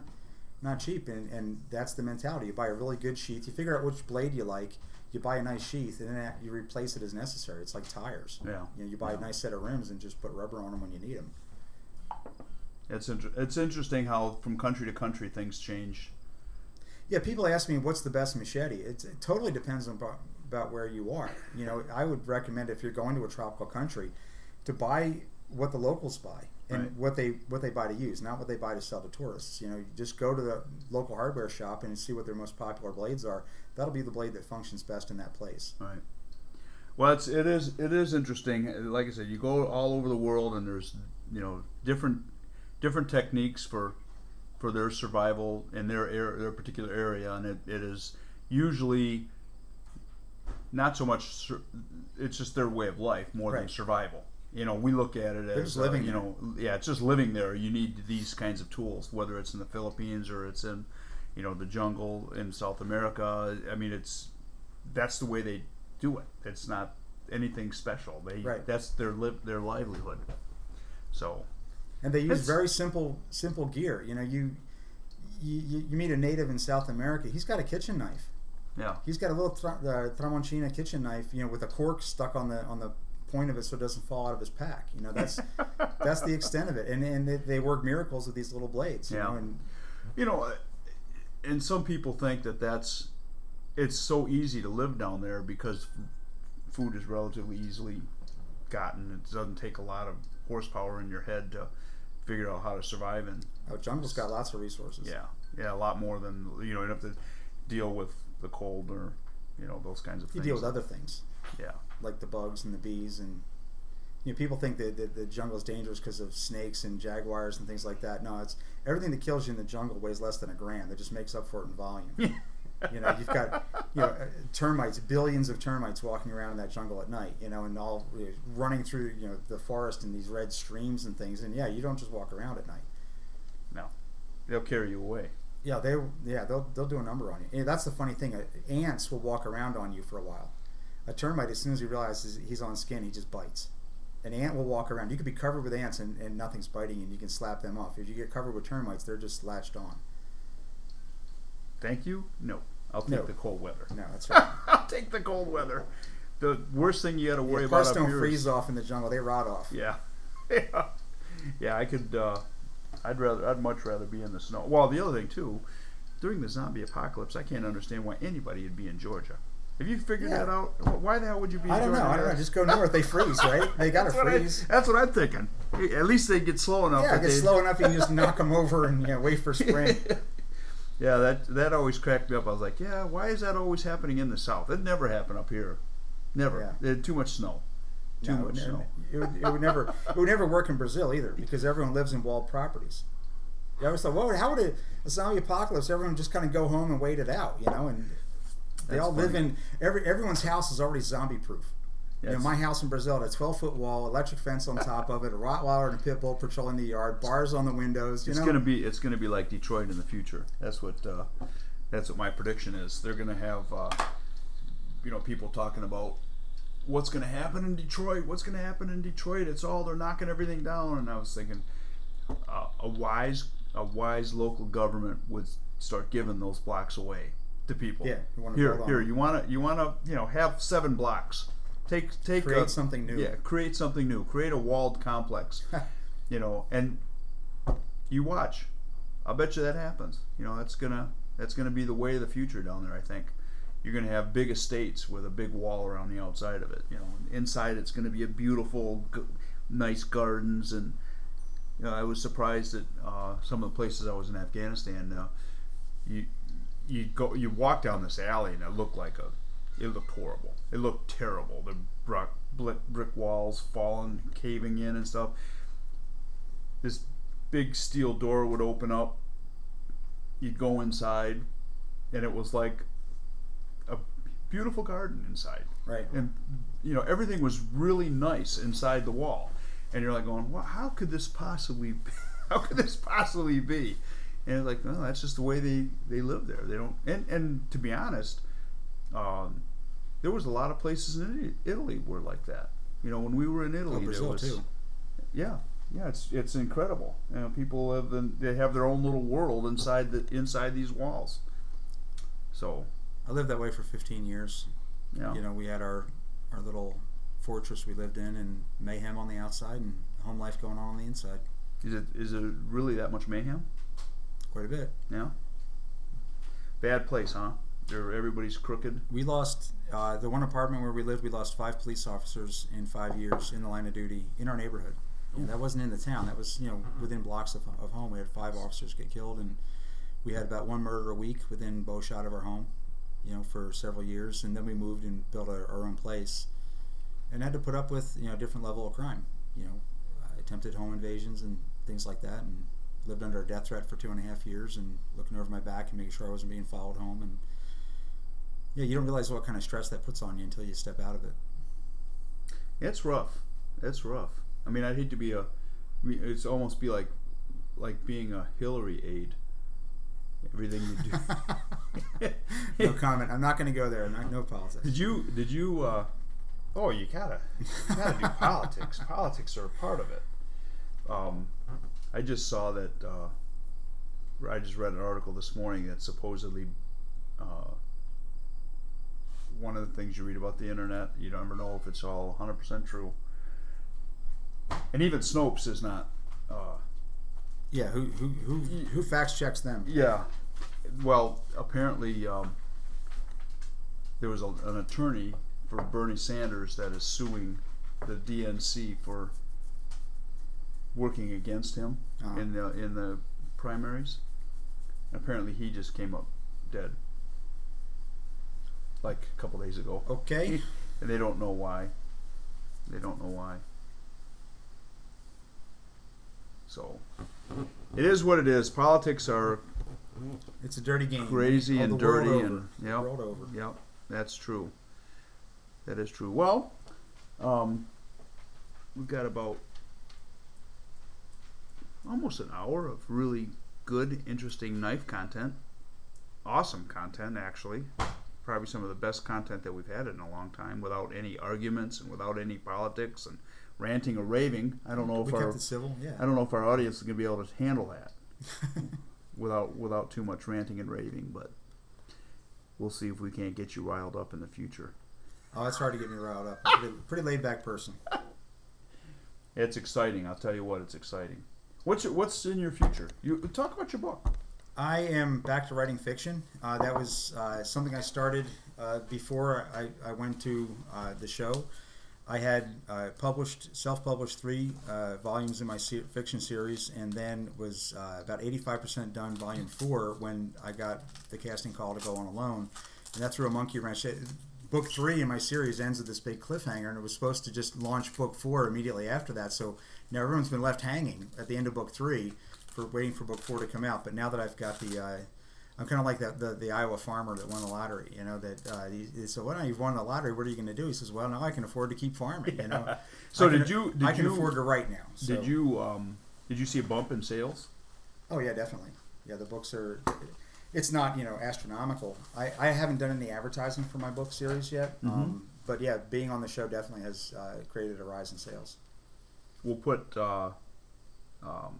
not cheap, and, and that's the mentality. You buy a really good sheath. You figure out which blade you like. You buy a nice sheath, and then you replace it as necessary. It's like tires. Yeah. You know, you buy Yeah. a nice set of rims and just put rubber on them when you need them. It's inter- it's interesting how from country to country things change. Yeah, people ask me what's the best machete. It's, it totally depends on about, about where you are. You know, I would recommend if you're going to a tropical country to buy what the locals buy and Right. what they what they buy to use, not what they buy to sell to tourists. You know, you just go to the local hardware shop and see what their most popular blades are. That'll be the blade that functions best in that place. Right. Well, it's it is it is interesting. Like I said, you go all over the world, and there's you know different different techniques for for their survival in their air, their particular area, and it, it is usually not so much. It's just their way of life more than survival. You know, we look at it as uh, living you know, yeah, it's just living there. You need these kinds of tools, whether it's in the Philippines or it's in, you know, the jungle in South America. I mean, it's that's the way they do it. It's not anything special. They Right. that's their live their livelihood. So And they use very simple simple gear. You know, you, you you meet a native in South America. He's got a kitchen knife. yeah, He's got a little tra- uh, Tramontina kitchen knife, you know, with a cork stuck on the on the point of it so it doesn't fall out of his pack. You know, that's that's the extent of it. And and they, they work miracles with these little blades. You Yeah. know, and you know, and some people think that that's it's so easy to live down there because food is relatively easily gotten. It doesn't take a lot of horsepower in your head to figure out how to survive in oh, jungle's got lots of resources. Yeah, yeah, a lot more than you know. You have to deal with the cold or you know those kinds of You things. deal with other things Yeah, like the bugs and the bees and you know, people think that, that the jungle is dangerous because of snakes and jaguars and things like that. No, it's everything that kills you in the jungle weighs less than a gram. That just makes up for it in volume. you know, you've got you know uh, termites, billions of termites walking around in that jungle at night. You know, and all you know, running through you know the forest in these red streams and things. And yeah, you don't just walk around at night. No, they'll carry you away. Yeah, they yeah they'll they'll do a number on you. And that's the funny thing. uh, Ants will walk around on you for a while. A termite, as soon as he realizes he's on skin, he just bites. An ant will walk around. You could be covered with ants and, and nothing's biting and you can slap them off. If you get covered with termites, they're just latched on. Thank you. No, I'll take No. the cold weather. No, that's right. I'll take the cold weather. The worst thing you got to worry yeah, about up don't here is- freeze off in the jungle; they rot off. Yeah, yeah, yeah. I could. Uh, I'd rather. I'd much rather be in the snow. Well, the other thing too, during the zombie apocalypse, I can't understand why anybody would be in Georgia. Have you figured Yeah. that out? Why the hell would you be? I don't know. I don't know. Just go north. They freeze, right? They gotta that's what, I, freeze. that's what I'm thinking. At least they get slow enough. Yeah, that get they, slow enough you can just knock them over and you know, wait for spring. yeah, that that always cracked me up. I was like, yeah, why is that always happening in the South? It never happened up here. Never. Yeah. Too much snow. Too No, much it, snow. it, would, it would never it would never work in Brazil either because everyone lives in walled properties. Yeah, I always thought, well, how would a, a zombie apocalypse? Everyone just kind of go home and wait it out, you know? And they all live in every everyone's house is already zombie proof. You know, my house in Brazil had a 12 foot wall, electric fence on top of it, a Rottweiler and a pit bull patrolling the yard, bars on the windows. You It's know, gonna be it's gonna be like Detroit in the future. That's what uh, that's what my prediction is. They're gonna have uh, you know people talking about what's gonna happen in Detroit. What's gonna happen in Detroit? It's all they're knocking everything down. And I was thinking uh, a wise a wise local government would start giving those blocks away to people. Yeah, you here here you wanna you wanna you know have seven blocks. Take take create a- something new. yeah, create something new. Create a walled complex. you know, and you watch. I'll bet you that happens. You know, that's gonna that's gonna be the way of the future down there. I think you're gonna have big estates with a big wall around the outside of it. You know, inside it's gonna be a beautiful, g- nice gardens and. You know, I was surprised at uh, some of the places I was in Afghanistan. Uh, you you go you walk down this alley and it looked like a it looked horrible. It looked terrible. The brick, brick, brick walls falling, caving in and stuff. This big steel door would open up. You'd go inside, and it was like a beautiful garden inside. Right. And you know everything was really nice inside the wall, and you're like going, well, how could this possibly? Be? How could this possibly be? And it's like, no, that's just the way they they live there. They don't. And and to be honest, um, there was a lot of places in Italy- were like that. You know, when we were in Italy, Oh, there Brazil was, too. yeah, yeah, it's it's incredible. You know, people live in, they have their own little world inside the inside these walls. So, I lived that way for 15 years. yeah, You know, we had our our little fortress we lived in, and mayhem on the outside, and home life going on on the inside. is it is it really that much mayhem? Quite a bit. Yeah. Bad place, huh? There, everybody's crooked. We lost uh, the one apartment where we lived. We lost five police officers in five years in the line of duty in our neighborhood. And that wasn't in the town. That was you know within blocks of, of home. We had five officers get killed, and we had about one murder a week within bow shot of our home. You know, for several years, and then we moved and built our, our own place, and had to put up with you know a different level of crime. You know, attempted home invasions and things like that, and lived under a death threat for two and a half years, and looking over my back and making sure I wasn't being followed home, and yeah, you don't realize what kind of stress that puts on you until you step out of it. It's rough. It's rough. I mean, I'd hate to be a. I mean, it's almost be like, like being a Hillary aide. Everything you do. no comment. I'm not going to go there. No, no politics. Did you? Did you? Uh, oh, you gotta, you gotta do politics. Politics are a part of it. Um, I just saw that. Uh, I just read an article this morning that supposedly, uh, one of the things you read about the internet, you never know if it's all 100% true. And even Snopes is not. Uh, Yeah, who who who who fact checks them? yeah. Well, apparently, um, there was a, an attorney for Bernie Sanders that is suing the DNC for working against him Uh-huh. in the in the primaries. Apparently, he just came up dead, like a couple days ago, Okay. and they don't know why. They don't know why. So it is what it is. Politics are It's a dirty game. crazy Oh, and dirty, and yeah. Yep, that's true. That is true. Well, um, we've got about almost an hour of really good, interesting knife content. Awesome content, actually. Probably some of the best content that we've had in a long time, without any arguments and without any politics and ranting or raving. I don't know if we our civil. Yeah. I don't know if our audience is going to be able to handle that without without too much ranting and raving, but we'll see if we can't get you riled up in the future. Oh, it's hard to get me riled up. I'm a pretty, pretty laid back person. It's exciting. I'll tell you what, it's exciting. What's your, what's in your future? You talk about your book. I am back to writing fiction. Uh, that was uh, something I started uh, before I, I went to uh, the show. I had uh, published, self-published three uh, volumes in my se- fiction series, and then was about 85% done volume four when I got the casting call to go on alone, and that threw a monkey wrench. It- Book three in my series ends with this big cliffhanger, and it was supposed to just launch book four immediately after that. So now everyone's been left hanging at the end of book three for waiting for book four to come out. But now that I've got the, uh, I'm kind of like that the, the Iowa farmer that won the lottery. You know that uh, he, he said, "Well, now you've won the lottery. What are you going to do?" He says, "Well, now I can afford to keep farming." You know. So I can- did you? Did I can you, afford to write now. So. Did you? Um, did you see a bump in sales? Oh yeah, definitely. Yeah, the books are. It's not you know astronomical. I, I haven't done any advertising for my book series yet. Mm-hmm. Um, but yeah, being on the show definitely has uh, created a rise in sales. We'll put uh, um,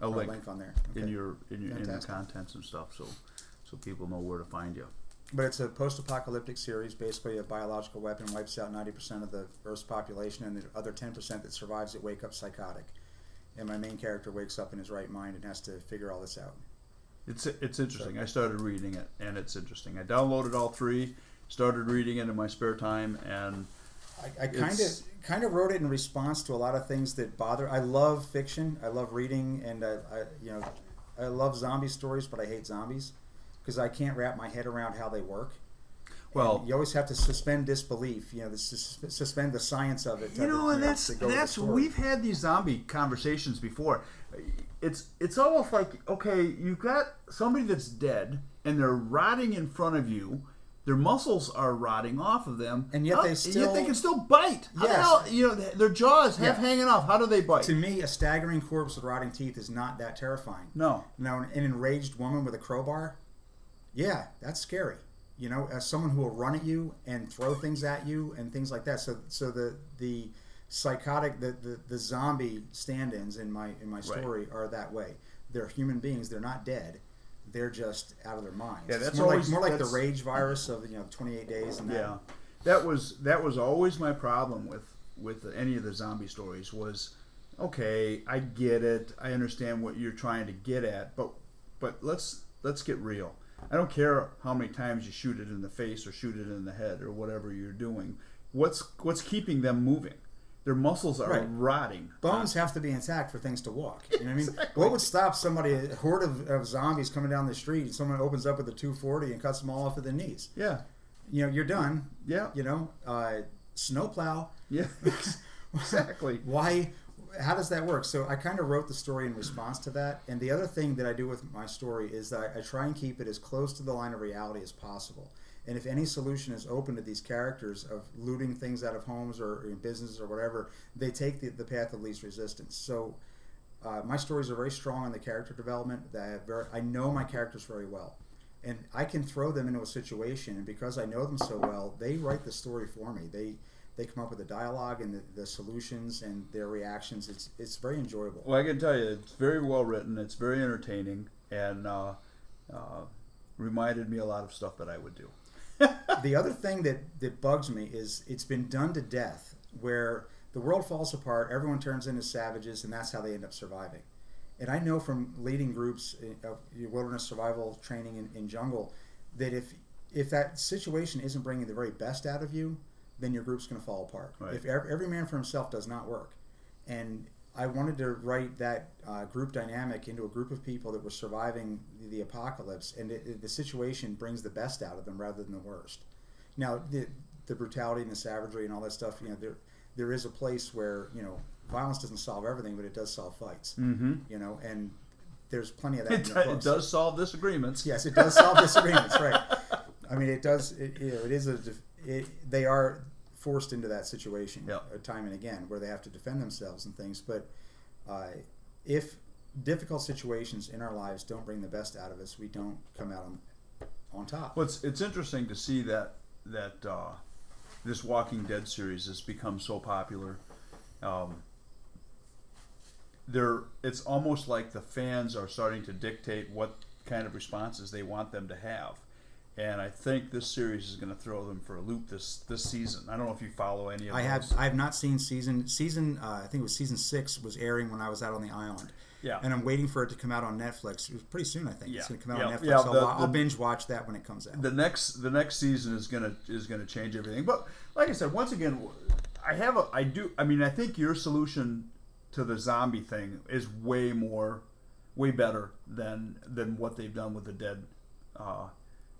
a link, link on there. in your in your in the contents and stuff, so so people know where to find you. But it's a post-apocalyptic series. Basically, a biological weapon wipes out 90% of the Earth's population, and the other 10% that survives it wake up psychotic. And my main character wakes up in his right mind and has to figure all this out. It's it's interesting. I started reading it, and it's interesting. I downloaded all three, started reading it in my spare time, and I, I kind of kind of wrote it in response to a lot of things that bother. I love fiction. I love reading, and I, I you know, I love zombie stories, but I hate zombies because I can't wrap my head around how they work. Well- And you always have to suspend disbelief. You know, the suspend the science of it. you know, and that's go with the that's we've had these zombie conversations before. It's it's almost like okay, you've got somebody that's dead, and they're rotting in front of you. Their muscles are rotting off of them, And yet How- they yet they can still bite. How the Yes. hell- you know, their jaws half Yeah. hanging off. How do they bite? To me, a staggering corpse with rotting teeth is not that terrifying. no, Now, an enraged woman with a crowbar, yeah, that's scary. You know, as someone who will run at you and throw things at you and things like that. So, so the the psychotic, the the, the zombie stand-ins in my in my story are that way. They're human beings. They're not dead. They're just out of their minds. Yeah, It's that's more always- like more like the rage virus of you know 28 days and that. Yeah, that was that was always my problem with with any of the zombie stories was okay, I get it, I understand what you're trying to get at, but but let's let's get real. I don't care how many times you shoot it in the face or shoot it in the head or whatever you're doing. What's what's keeping them moving? Their muscles are Right. rotting. Bones have to be intact for things to walk. You know what I mean? Exactly. What would stop somebody, a horde of, of zombies coming down the street, and someone opens up with a 240 and cuts them all off at the knees? Yeah, You know, you're done. yeah, You know, uh, snowplow. yeah. exactly. Why? How does that work? So I kind of wrote the story in response to that. And the other thing that I do with my story is that I, I try and keep it as close to the line of reality as possible. And if any solution is open to these characters of looting things out of homes or in businesses or whatever, they take the, the path of least resistance. So uh, my stories are very strong on the character development. That I, very, I know my characters very well. And I can throw them into a situation, and because I know them so well, they write the story for me. They they come up with the dialogue and the, the solutions and their reactions. It's it's very enjoyable. Well, I can tell you, it's very well written. It's very entertaining, and uh, uh, reminded me a lot of stuff that I would do. The other thing that, that bugs me is it's been done to death where the world falls apart, everyone turns into savages, and that's how they end up surviving. And I know from leading groups uh, of wilderness survival training in, in jungle that if if that situation isn't bringing the very best out of you, then your group's going to fall apart. Right. If every, every man for himself does not work, and I wanted to write that uh, group dynamic into a group of people that were surviving the, the apocalypse, and it, it- the situation brings the best out of them rather than the worst. Now, the, the brutality and the savagery and all that stuff, you know, there there is a place where you know violence doesn't solve everything, but it does solve fights. Mm-hmm. You know, and there's plenty of that. It, in the it does solve disagreements. Yes, it does solve disagreements, right? I mean, it does. It, you know, it is a. It, they are forced into that situation Yeah. uh, time and again, where they have to defend themselves and things. But uh, if difficult situations in our lives don't bring the best out of us, we don't come out on on top. Well, it's, it's interesting to see that that uh, this Walking Dead series has become so popular. Um, they're, it's almost like the fans are starting to dictate what kind of responses they want them to have. And I think this series is going to throw them for a loop this this season. I don't know if you follow any of I have. I have not seen season season uh, I think it was season six was airing when I was out on the island. Yeah. And I'm waiting for it to come out on Netflix. It was pretty soon, I think. Yeah. It's going to come out Yeah. on Netflix. Yeah, so the- I'll, I'll the- binge watch that when it comes out. the next the next season is gonna is gonna change everything. But like I said, once again, I have a I do I mean I think your solution to the zombie thing is way more way better than than what they've done with the dead uh,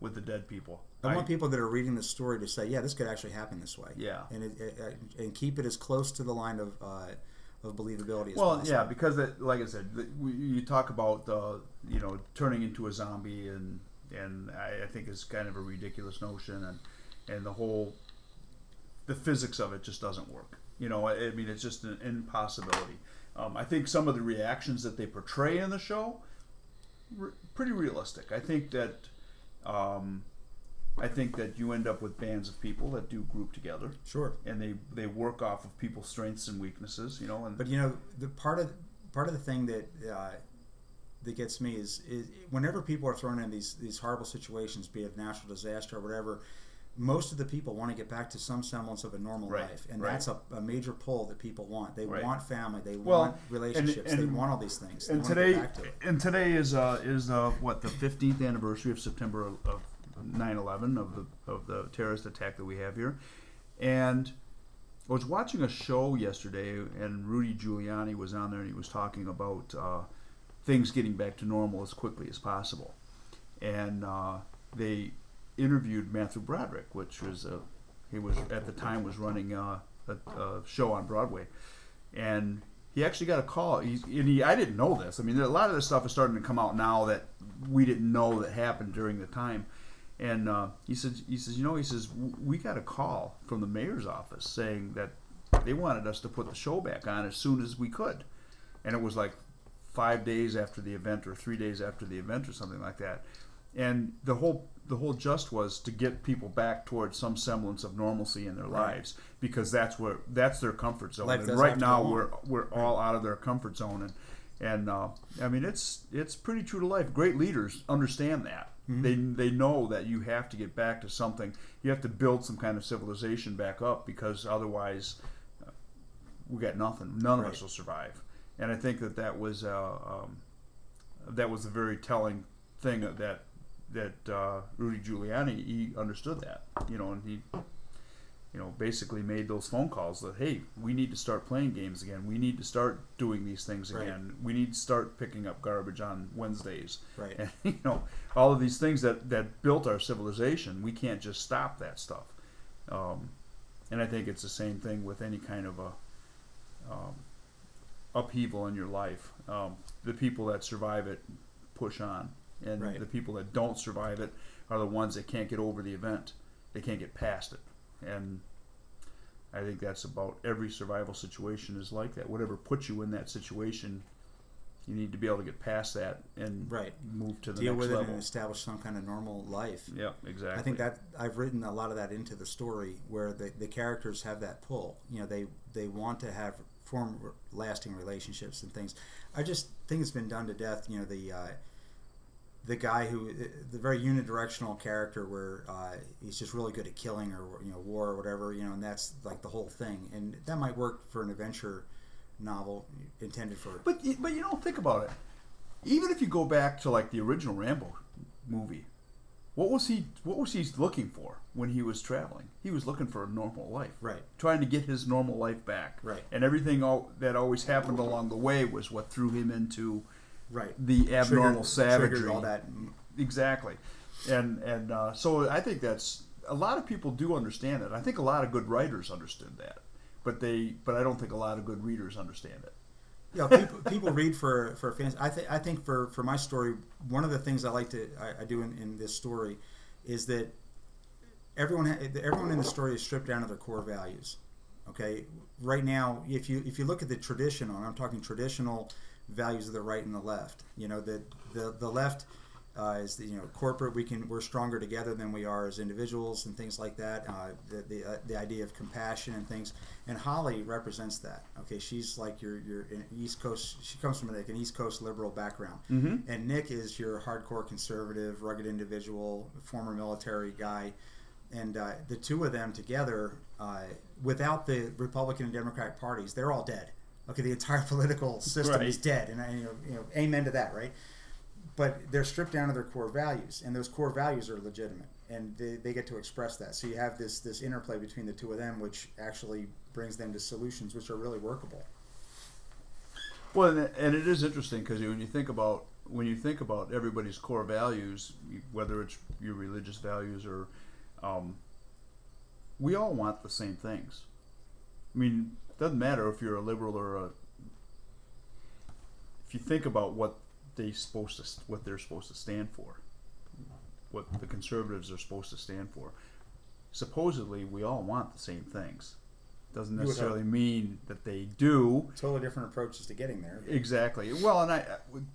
with the dead people. I I- want people that are reading the story to say, "Yeah, this could actually happen this way." Yeah. and it, it, uh, and keep it as close to the line of uh, of believability as possible. well, possible. yeah, because it, like I said, the, we, you talk about the you know turning into a zombie, and and I, I think it's kind of a ridiculous notion, and and the whole the physics of it just doesn't work. You know, I, I mean, it's just an impossibility. Um, I think some of the reactions that they portray in the show, re- pretty realistic. I think that. Um, I think that you end up with bands of people that do group together, Sure, and they, they work off of people's strengths and weaknesses. You know, and but you know, the part of part of the thing that uh, that gets me is, is whenever people are thrown in these these horrible situations, be it natural disaster or whatever. Most of the people want to get back to some semblance of a normal Right, life, and right. that's a, a major pull that people want. They Right. want family, they Well, want relationships, they and- want all these things. They and today to and today is uh, is uh, what the 15th anniversary of September of- of 9/11 of the of the terrorist attack that we have here, and I was watching a show yesterday, and Rudy Giuliani was on there, and he was talking about uh, things getting back to normal as quickly as possible, and uh, they interviewed Matthew Broderick, which was a he was at the time was running uh, a, a show on Broadway, and he actually got a call. He, and he, I didn't know this. I mean, a lot of this stuff is starting to come out now that we didn't know that happened during the time. And uh, he said, he says, you know, he says we got a call from the mayor's office saying that they wanted us to put the show back on as soon as we could, and it was like five days after the event or three days after the event or something like that. And the whole the whole just was to get people back towards some semblance of normalcy in their Right. lives because that's where that's their comfort zone. Life and right now we're we're all out of their comfort zone and and uh, I mean it's it's pretty true to life. Great leaders understand that. Mm-hmm. They they know that you have to get back to something. You have to build some kind of civilization back up because otherwise uh, we got nothing. None of us will survive. And I think that that was uh, um, that was a very telling thing that that uh, Rudy Giuliani he understood that you know and he you know basically made those phone calls that hey we need to start playing games again we need to start doing these things Right. again we need to start picking up garbage on Wednesdays Right. and you know all of these things that that built our civilization we can't just stop that stuff um, and I think it's the same thing with any kind of a um, upheaval in your life. Um, the people that survive it push on, and Right. the people that don't survive it are the ones that can't get over the event. They can't get past it, and I think that's about every survival situation is like that. Whatever puts you in that situation, you need to be able to get past that and Right. move to the Deal next with it level. and establish some kind of normal life. yeah, exactly. I think that I've written a lot of that into the story where the, the characters have that pull. You know, they they want to have form lasting relationships and things. I just think it's been done to death. You know, the uh, the guy who the very unidirectional character where uh, he's just really good at killing or you know war or whatever. You know, and that's like the whole thing. And that might work for an adventure novel intended for. But but you don't think about it. Even if you go back to like the original Rambo movie, what was he what was he looking for when he was traveling? He was looking for a normal life, Right. Trying to get his normal life back, Right. And everything al- that always happened along the way was what threw him into Right. the abnormal Triggered- savagery. triggered all that. Exactly, and and uh, so I think that's a lot of people do understand that. I think a lot of good writers understood that but they but I don't think a lot of good readers understand it. Yeah, people, people read for for fans. I think I think for for my story, one of the things I like to I, I do in, in this story is that everyone ha- everyone in the story is stripped down to their core values. Okay, right now, if you if you look at the traditional, and I'm talking traditional values of the right and the left. You know, the the the left. Uh, is the you know corporate we can we're stronger together than we are as individuals and things like that uh, the the, uh, the idea of compassion and things and Holly represents that okay she's like your your East Coast she comes from like an East Coast liberal background Mm-hmm. and Nick is your hardcore conservative rugged individual former military guy and uh, the two of them together uh, without the Republican and Democratic parties they're all dead okay the entire political system is dead and I, you know, you know amen to that right? But they're stripped down to their core values and those core values are legitimate and they, they get to express that. So you have this this interplay between the two of them which actually brings them to solutions which are really workable. Well, and it is interesting because when you think about when you think about everybody's core values, whether it's your religious values or, um, we all want the same things. I mean, doesn't matter if you're a liberal or a. If you think about what they supposed to what they're supposed to stand for, what the conservatives are supposed to stand for, supposedly we all want the same things. Doesn't You would hope. necessarily mean that they do. totally different approaches to getting there Exactly. Well, and I,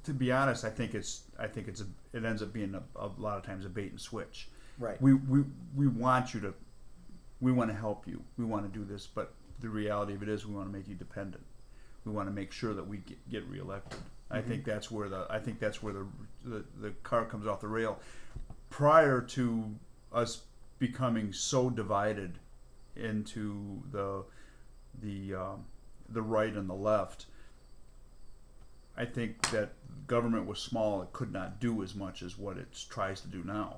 to be honest, I think it's, I think it's, a, it ends up being a, a lot of times a bait and switch. right We, we, we want you to, we want to help you. We want to do this, but the reality of it is, we want to make you dependent. We want to make sure that we get, get reelected. I think that's where the, I think that's where the, the, the car comes off the rail. Prior to us becoming so divided into the, the, um, the right and the left. I think that government was small; it could not do as much as what it tries to do now.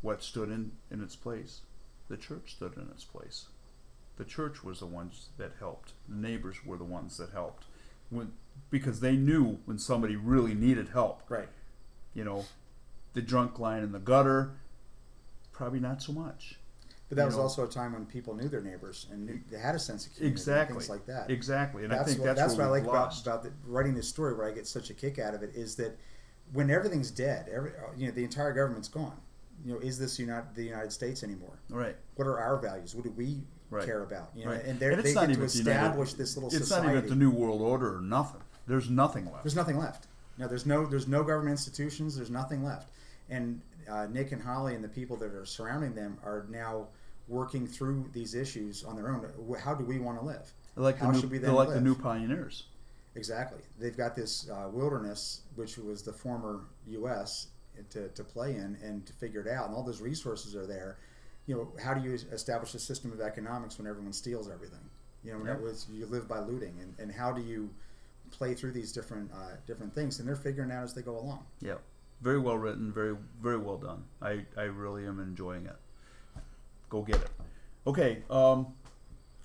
What stood in, in its place? The church stood in its place. The church was the ones that helped. The neighbors were the ones that helped, when because they knew when somebody really needed help. right You know, the drunk line in the gutter, probably not so much. but that you was know. also a time when people knew their neighbors and knew, they had a sense of community Exactly. things like that Exactly, and that's I think what, that's, that's where what I like about, about the, writing this story where I get such a kick out of it is that when everything's dead every uh, you know the entire government's gone you know is this United, the United States anymore right. what are our values? What do we Right. care about? You know, Right. and, they're, And they get to United- establish this little It's society. not even the New World Order or nothing. There's nothing left. there's nothing left. No, there's no there's no government institutions. There's nothing left. And uh, Nick and Holly and the people that are surrounding them are now working through these issues on their own. How do we want to live? Like How the should we new, then like the new pioneers. Exactly. They've got this uh, wilderness, which was the former U.S. to, to play in and to figure it out, and all those resources are there. You know, how do you establish a system of economics when everyone steals everything? You know, it was you live by looting, and, and how do you play through these different uh, different things? And they're figuring out as they go along. Yeah, very well written, very very well done. I I really am enjoying it. Go get it. Okay. Um,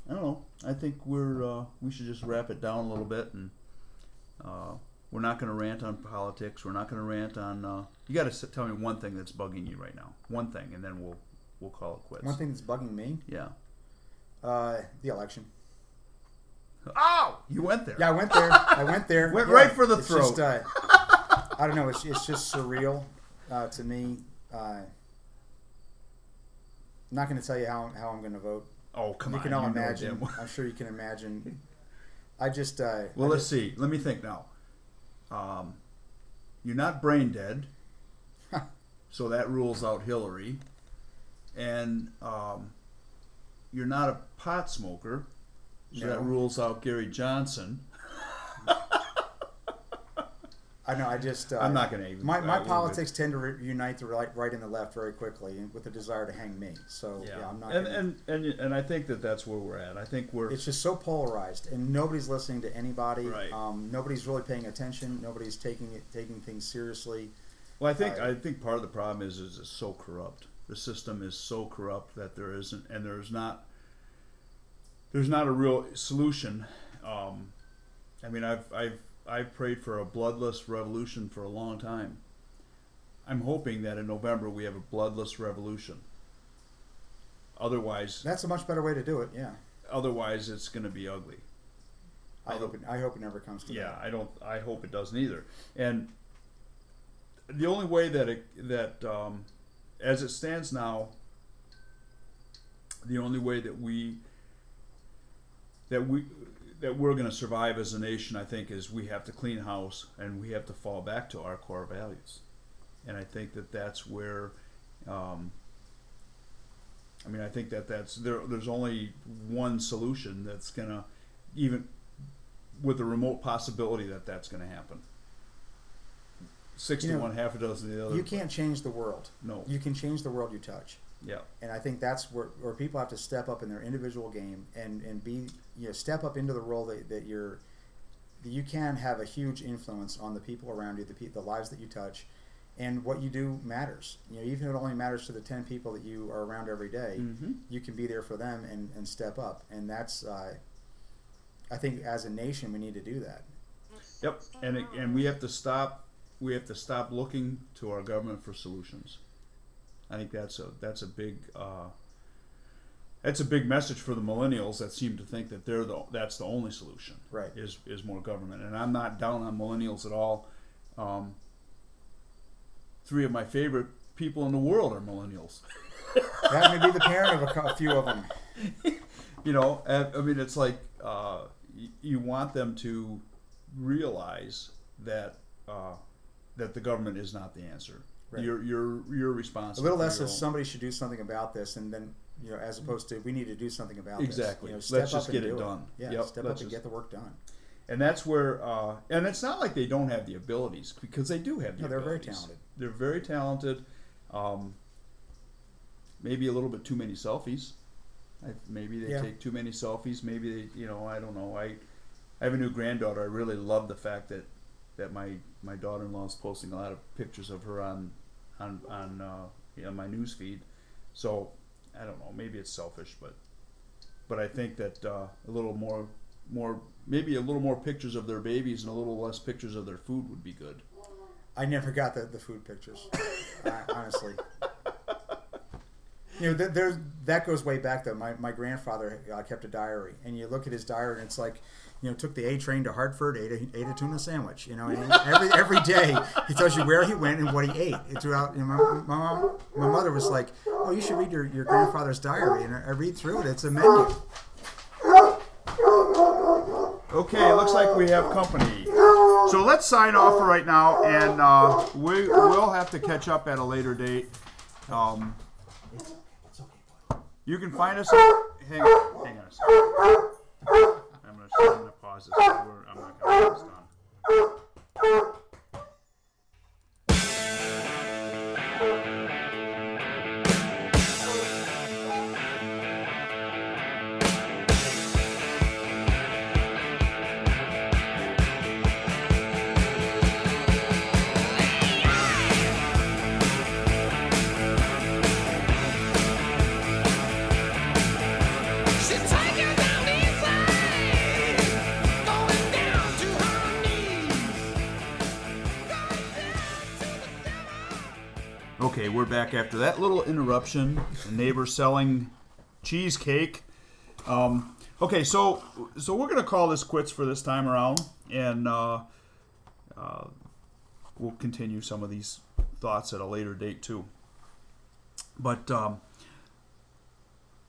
I don't know. I think we're uh, we should just wrap it down a little bit, and uh, we're not going to rant on politics. We're not going to rant on. Uh, you got to tell me one thing that's bugging you right now. One thing, and then we'll we'll call it quits. One thing that's bugging me, Yeah. uh, the election. Oh, you went there. Yeah, I went there. I went there. Went Yeah, right for the it's throat. Just, uh, I don't know. It's, it's just surreal uh, to me. Uh, I'm not going to tell you how, how I'm going to vote. Oh, come you on. can all you know imagine. I'm sure you can imagine. I just. Uh, Well, I let's just- see. Let me think now. Um, you're not brain dead, so that rules out Hillary. And um, you're not a pot smoker, so that rules out Gary Johnson. I know. I just. Uh, I'm not going to even. My, my politics tend to re- unite the right, right and the left very quickly, with the desire to hang me. So get- yeah, I'm not. and, gonna- and and and I think that that's where we're at. I think we're. it's just so polarized, and nobody's listening to anybody. Right. Um, nobody's really paying attention. Nobody's taking it, taking things seriously. Well, I think I- I think part of the problem is is it's so corrupt. The system is so corrupt that there isn't, and there's not. There's not a real solution. Um, I mean, I've I've I've prayed for a bloodless revolution for a long time. I'm hoping that in November we have a bloodless revolution. Otherwise, That's a much better way to do it. Yeah. otherwise, it's going to be ugly. I hope it, I hope it never comes to Yeah, that. I don't. I hope it doesn't either. And the only way that it, that um, as it stands now, the only way that we that we that we're going to survive as a nation, I think, is we have to clean house and we have to fall back to our core values. And I think that that's where. Um, I mean, I think that that's there. There's only one solution that's gonna, even with the remote possibility that that's going to happen. Six You to know, one, half a dozen the other. You can't change the world. No. You can change the world you touch. Yeah. And I think that's where, where people have to step up in their individual game and, and be you know step up into the role that, that you're that you can have a huge influence on the people around you, the pe- the lives that you touch, and what you do matters. You know, even if it only matters to the ten people that you are around every day, Mhm. you can be there for them and, and step up. And that's uh, I think as a nation we need to do that. Yep. And it, and we have to stop. We have to stop looking to our government for solutions. I think that's a that's a big uh, that's a big message for the millennials that seem to think that they're the that's the only solution. Right. Is is more government, and I'm not down on millennials at all. Um, three of my favorite people in the world are millennials. That may be the parent of a, a few of them. you know I, I mean it's like uh, you want them to realize that uh, that the government is not the answer Right. you're you're you're A little less own- somebody should do something about this, and then you know, as opposed to we need to do something about Exactly. this. You know, Let's just and get it do done. Yeah, Yep, step let's up and just- get the work done. and that's where uh, and it's not like they don't have the abilities because they do have the No, they're very talented. they're very talented um, maybe a little bit too many selfies I, maybe they Yeah. take too many selfies maybe they you know i don't know i i have a new granddaughter i really love the fact that that my my daughter-in-law is posting a lot of pictures of her on on on uh, my news feed so i don't know maybe it's selfish but but i think that uh, a little more more maybe a little more pictures of their babies and a little less pictures of their food would be good I never got the, the food pictures, honestly. You know, th- there's, that goes way back though. My, my grandfather uh, kept a diary, and you look at his diary, and it's like, you know, took the A train to Hartford, ate a, ate a tuna sandwich. You know, and every every day he tells you where he went and what he ate. It throughout, you know, my, my mom, my mother was like, "Oh, you should read your, your grandfather's diary," and I, I read through it. It's a menu. Okay, it looks like we have company. So let's sign off for right now, and uh, we will have to catch up at a later date. Um, you can find us. Hang, hang on a second. I'm gonna, pause this. I'm not gonna done. Okay, we're back after that little interruption. A neighbor selling cheesecake. Um, okay, so so we're gonna call this quits for this time around, and uh, uh, we'll continue some of these thoughts at a later date too. But um,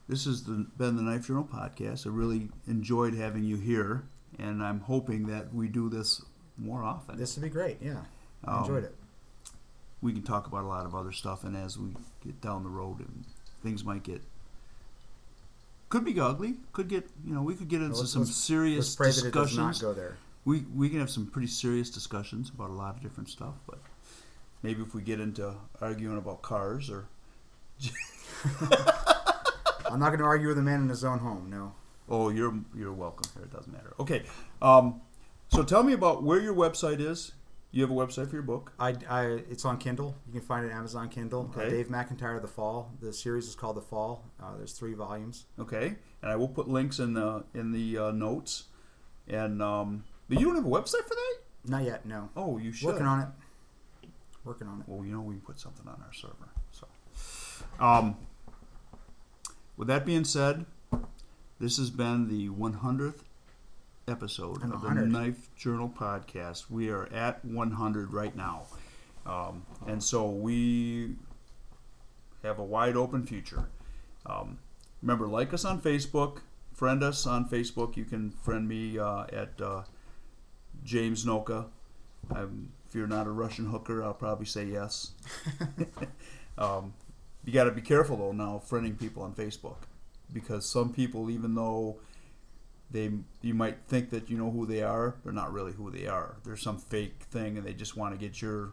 this has the, been the Knife Journal podcast. I really enjoyed having you here, and I'm hoping that we do this more often This would be great. Yeah, I Um, enjoyed it. We can talk about a lot of other stuff and as we get down the road and things might get could be ugly could get you know we could get into Let's- some serious Let's pray that it does not discussions go there. we we can have some pretty serious discussions about a lot of different stuff but maybe if we get into arguing about cars or I'm not going to argue with a man in his own home. No. oh you're you're welcome here it doesn't matter okay um, so tell me about where your website is you have a website for your book I, I, it's on Kindle. You can find it on Amazon Kindle. Uh, Okay. Dave McIntyre, of The Fall. The series is called The Fall. Uh, there's three volumes. okay and i will put links in the in the uh, notes and um, but you don't have a website for that Not yet, no. Oh, you should. Working on it. Working on it. Well, you know we can put something on our server. So, um, with that being said, This has been the 100th episode I'm of the Knife Journal podcast. We are at 100 right now. Um, and so we have a wide open future. Um, remember, like us on Facebook, friend us on Facebook. You can friend me uh, at uh, James Noka. Um, if you're not a Russian hooker, I'll probably say yes. um, you got to be careful though now friending people on Facebook because some people, even though they you might think that you know who they are, they're not really who they are. There's some fake thing, and they just want to get your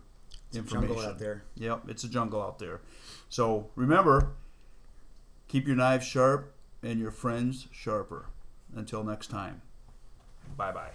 It's a information jungle out there. Yep, it's a jungle out there. So remember, keep your knives sharp and your friends sharper. Until next time, bye bye.